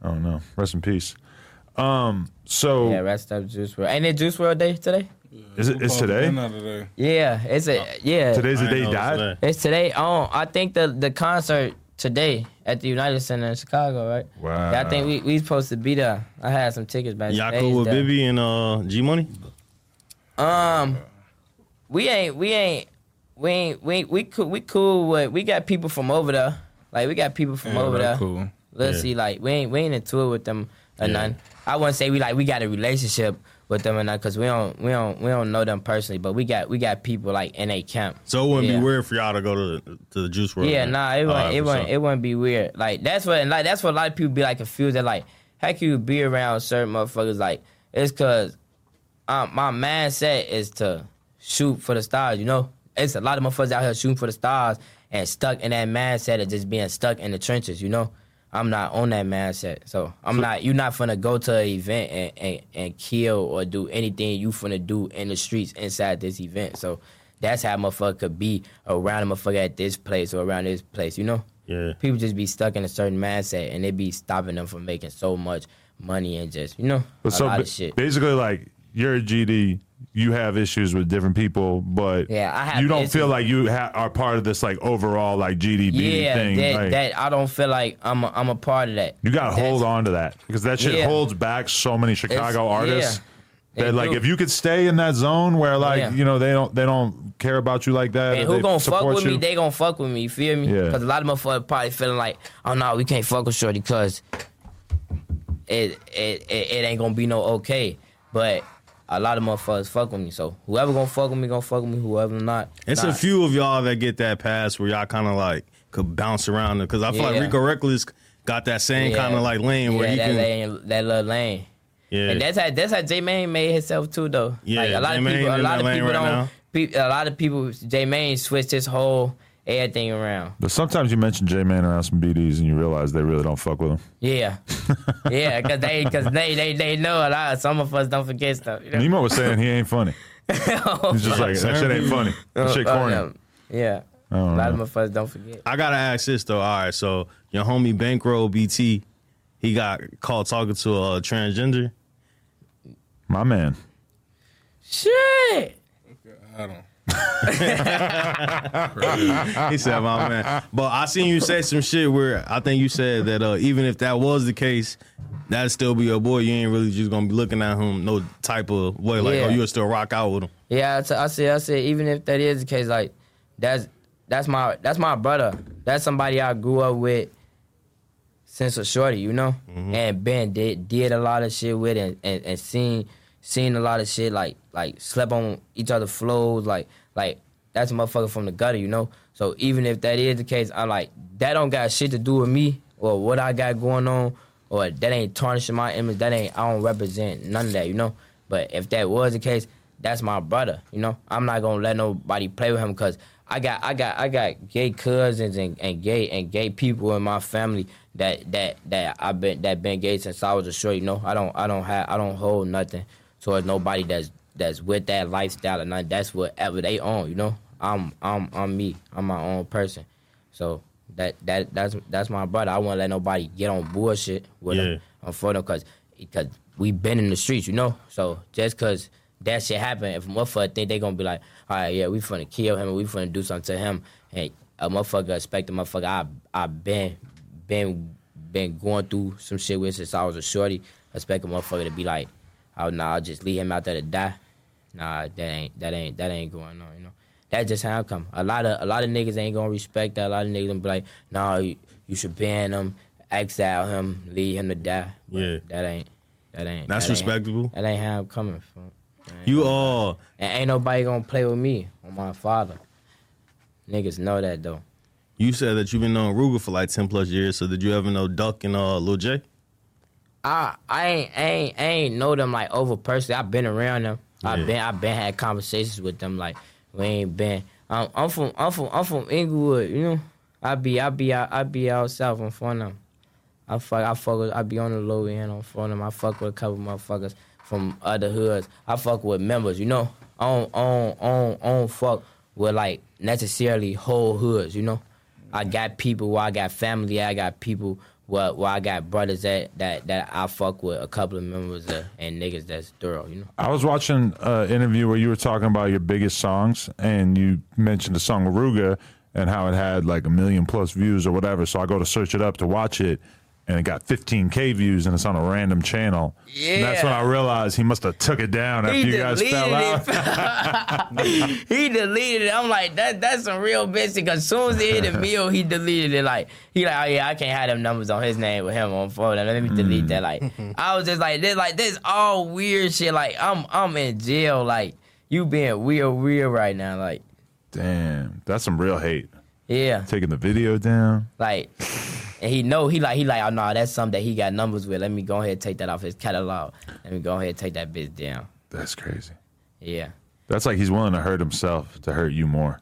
I don't know. Rest in peace. Um. So yeah, rest up Juice WRLD. Ain't it Juice WRLD Day today? Is it? It's today. today. Yeah, it's a yeah. Today's the day he died. today. It's today. Oh, I think the the concert today at the United Center in Chicago, right? Wow. Yeah, I think we we supposed to be there. I had some tickets back. Y'all cool with Bibby and uh, G Money? Um, we ain't we ain't we ain't we we cool we cool with we got people from over there. Like we got people from Yeah, over there. cool. Let's Yeah. see, like we ain't we ain't into it with them or Yeah. nothing. I wouldn't say we like we got a relationship with them or nothing because we don't we don't we don't know them personally, but we got we got people like in a camp. So it wouldn't Yeah. be weird for y'all to go to the, to the Juice WRLD. Yeah, then? nah, it wouldn't, Alright, it wouldn't, it wouldn't be weird. Like that's what, like that's what a lot of people be like confused. That like, how can you be around certain motherfuckers? Like, it's cause um, my mindset is to shoot for the stars. You know, it's a lot of motherfuckers out here shooting for the stars and stuck in that mindset of just being stuck in the trenches. You know, I'm not on that mindset, so I'm not. You're not gonna go to an event and, and, and kill or do anything you gonna do in the streets inside this event. So. That's how a motherfucker could be around a motherfucker at this place or around this place, you know? Yeah. People just be stuck in a certain mindset and it be stopping them from making so much money and just, you know, But a so lot of shit. basically, like you're a GD, you have issues with different people, but Yeah, I have you don't issues. feel like you ha- are part of this like overall like GDB yeah, thing. that, like, that I don't feel like I'm a, I'm a part of that. you got to hold on to that because that shit Yeah. holds back so many Chicago It's- artists. yeah. That like if you could stay in that zone where like Yeah. you know they don't they don't care about you like that. And who gonna fuck with you. me? They gonna fuck with me. You feel me? Yeah. Because a lot of motherfuckers probably feeling like, oh no, we can't fuck with Shorty because it, it it it ain't gonna be no okay. But a lot of motherfuckers fuck with me. So whoever gonna fuck with me, gonna fuck with me. Whoever not, It's nah. a few of y'all that get that pass where y'all kind of like could bounce around because I feel Yeah. like Rico Recklezz got that same Yeah. kind of like lane where yeah, he that can. lane, that little lane. Yeah, And that's how that's how J Main made himself too though. Yeah, like a lot J. of people, a lot of people right don't. Pe- a lot of people, J Main switched his whole everything around. But sometimes you mention J Man around some BDs and you realize they really don't fuck with him. Yeah, (laughs) yeah, cause they, cause they, they, they know a lot. Some of us don't forget stuff. You know? Nemo was saying he ain't funny. (laughs) Oh. He's just like that shit ain't funny. That oh, shit Oh, corny. yeah. Yeah, a lot know. of us don't forget. I gotta ask this though. All right, so your homie Bankroll BT, he got caught talking to a transgender. My man. Shit. Okay, I don't. (laughs) He said, "My man." But I seen you say some shit where I think you said that uh, even if that was the case, that'd still be your boy. You ain't really just gonna be looking at him no type of way. Like, Yeah. oh, you'll still rock out with him. Yeah, I, t- I said, I said, even if that is the case, like that's that's my that's my brother. That's somebody I grew up with since a shorty, you know, and Ben did did a lot of shit with and, and and seen seen a lot of shit like like slept on each other flows like like that's a motherfucker from the gutter, you know. So even if that is the case, I'm like that don't got shit to do with me or what I got going on or that ain't tarnishing my image. That ain't I don't represent none of that, you know. But if that was the case, that's my brother, you know. I'm not gonna let nobody play with him because I got I got I got gay cousins and, and gay and gay people in my family that that that I've been that been gay since I was a short, you know. I don't I don't have I don't hold nothing towards nobody that's that's with that lifestyle and. That's whatever they own, you know. I'm I'm I'm me. I'm my own person. So that that that's that's my brother. I won't let nobody get on bullshit with Yeah. him on for them because because we been in the streets, you know. So just because that shit happen, if a motherfucker think they gonna be like, all right, yeah, we finna kill him, and we finna do something to him, and a motherfucker expect a motherfucker, I I been been been going through some shit with since I was a shorty. Expect a motherfucker to be like, oh nah, I'll just leave him out there to die. Nah, that ain't that ain't that ain't going on, you know. That's just how I come. A lot of a lot of niggas ain't gonna respect that. A lot of niggas gonna be like, nah, you, you should ban him, exile him, leave him to die. But Yeah. that ain't that ain't That's that ain't- respectable. that ain't how I'm coming from. You all. And ain't nobody gonna play with me or my father. Niggas know that though. you said that you've been knowing Rooga for like ten plus years. So did you ever know Duck and uh Lil J? I I ain't I ain't I ain't know them like over personally. I've been around them. Yeah. I've been I've been had conversations with them. Like we ain't been. Um, I'm from I'm from I'm from Englewood. You know, I be I be out I be out south in front of them. I fuck I fuck with I be on the low end on front of them. I fuck with a couple motherfuckers from other hoods. I fuck with members. You know, I don't I don't, I don't, I don't fuck with like necessarily whole hoods. You know, I got people where I got family. I got people where, where I got brothers that that that I fuck with a couple of members of, and niggas that's thorough. You know. I was watching an interview where you were talking about your biggest songs, and you mentioned the song Aruga and how it had like a million plus views or whatever. So I go to search it up to watch it, and it got 15k views, and it's on a random channel. And that's when I realized he must have took it down after you guys fell out. (laughs) he deleted it. I'm like, that that's some real bitch. Because as soon as he hit the (laughs) meal, he deleted it. Like he like, oh yeah, I can't have them numbers on his name with him on phone. Let me delete mm. that. Like I was just like, this like this all weird shit. Like I'm I'm in jail. Like you being weird weird right now. Like Damn, that's some real hate. yeah, Taking the video down. like. (laughs) And he know he like he like oh no that's something that he got numbers with. Let me go ahead and take that off his catalog. Let me go ahead and take that bitch down. That's crazy. Yeah. That's like he's willing to hurt himself to hurt you more.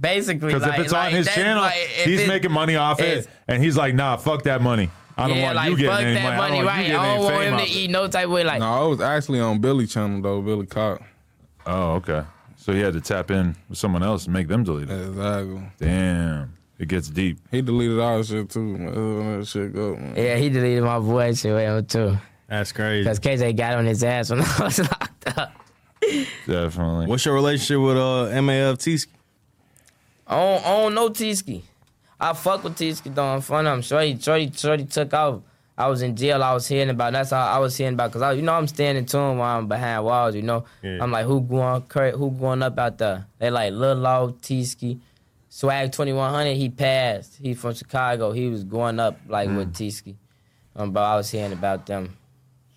Basically, Because like, if it's like, on his channel, like, he's it- making money off it, and he's like, "Nah, fuck that money. I don't yeah, want like you getting fuck any that money. I don't want right? you I don't want him to it." eat no type of way. Like, No, I was actually on Billy channel though. Billy caught. Oh, okay. So he had to tap in with someone else and make them delete it. Exactly. Damn, it gets deep. He deleted all that shit too. Man. That shit go, man. yeah, he deleted my voice shit with him too. That's crazy. Cause KJ got on his ass when (laughs) I was locked up. Definitely. What's your relationship with uh MAF T? I don't, I don't know Teeski. I fuck with Teeski though in front of him. Shorty, Shorty, Shorty took off. I was in jail. I was hearing about. That's how I was hearing about. Cause I, you know, I'm standing to him while I'm behind walls. You know, Yeah. I'm like, who going, who going up out there? They like Lil Law, Teeski, Swag 2100. He passed. He from Chicago. He was going up like with Teeski. Um, but I was hearing about them.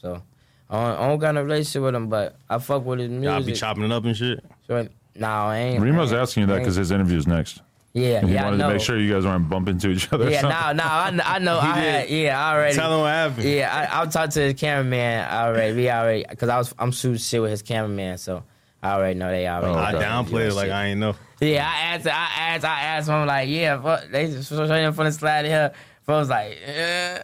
So I don't, I don't got no relationship with him, but I fuck with his music. Y'all be chopping it up and shit. So, no, I ain't. Remo's I ain't- asking you that because his interview's next. yeah, And he yeah, I wanted know. to make sure you guys weren't bumping into each other. Yeah, something. no, no, I, kn- I know. I (laughs) had, yeah, I already. Tell him what happened. Yeah, I, I'll talk to his cameraman already. We already, cause I was, I'm shooting shit with his cameraman, so I already know they already. Oh, I okay. downplayed it like I ain't know. Yeah, I asked, I asked, I asked him like, yeah, fuck, they just showing him from the slide here. Folks like, uh, (laughs) uh,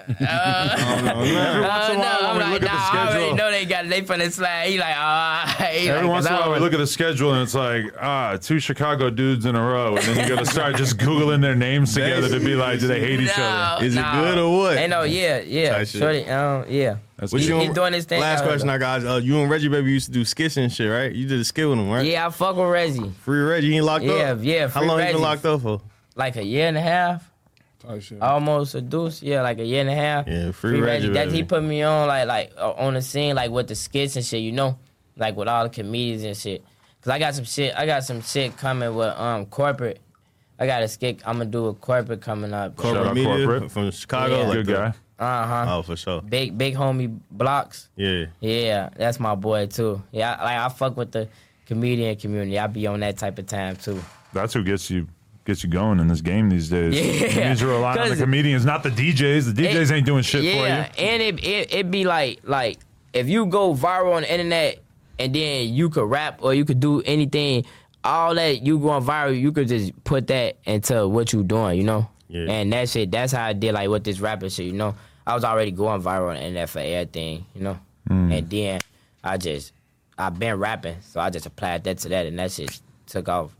Every once in a uh, while, no, I'm we like, look nah, at the I already schedule, know they got they from the slide. He like, (laughs) oh, every like, once in a while we look at the schedule and it's like, ah, two Chicago dudes in a row, and then you got to start just (laughs) googling their names together to be like, do they hate each other? Is it good or what? Ain't no, yeah, yeah, shorty, um, yeah. That's What He- you he doing this thing Last question, I got. Uh, you and Reggie Baby used to do skits and shit, right? You did a skit with him, right? Yeah, I fuck with Reggie. Free Reggie, he ain't locked Yeah, up. yeah, yeah. How free long you been locked up for? Like a year and a half. Type shit. almost a deuce. Yeah, like a year and a half. Yeah, free Reggie, That he put me on like like uh, on the scene like with the skits and shit. You know, like with all the comedians and shit. Cause I got some shit. I got some shit coming with um corporate. I got a skit. I'm gonna do a corporate coming up. Corporate out media corporate. from Chicago. Yeah. like Good guy. Uh huh. Oh, for sure. Big big homie blocks. Yeah. Yeah, that's my boy too. Yeah, I- like I fuck with the comedian community. I be on that type of time too. That's who gets you gets you going in this game these days. Yeah. Comedians are relying on the 'Cause- comedians, not the DJs. The DJs ain't doing shit yeah, for you. and it, it it be like like if you go viral on the internet and then you could rap or you could do anything, all that you going viral, you could just put that into what you doing, you know. Yeah. And that shit, that's how I did like with this rapping shit, you know. I was already going viral on the internet for everything, you know. Mm. And then I just I've been rapping, so I just applied that to that, and that shit took off.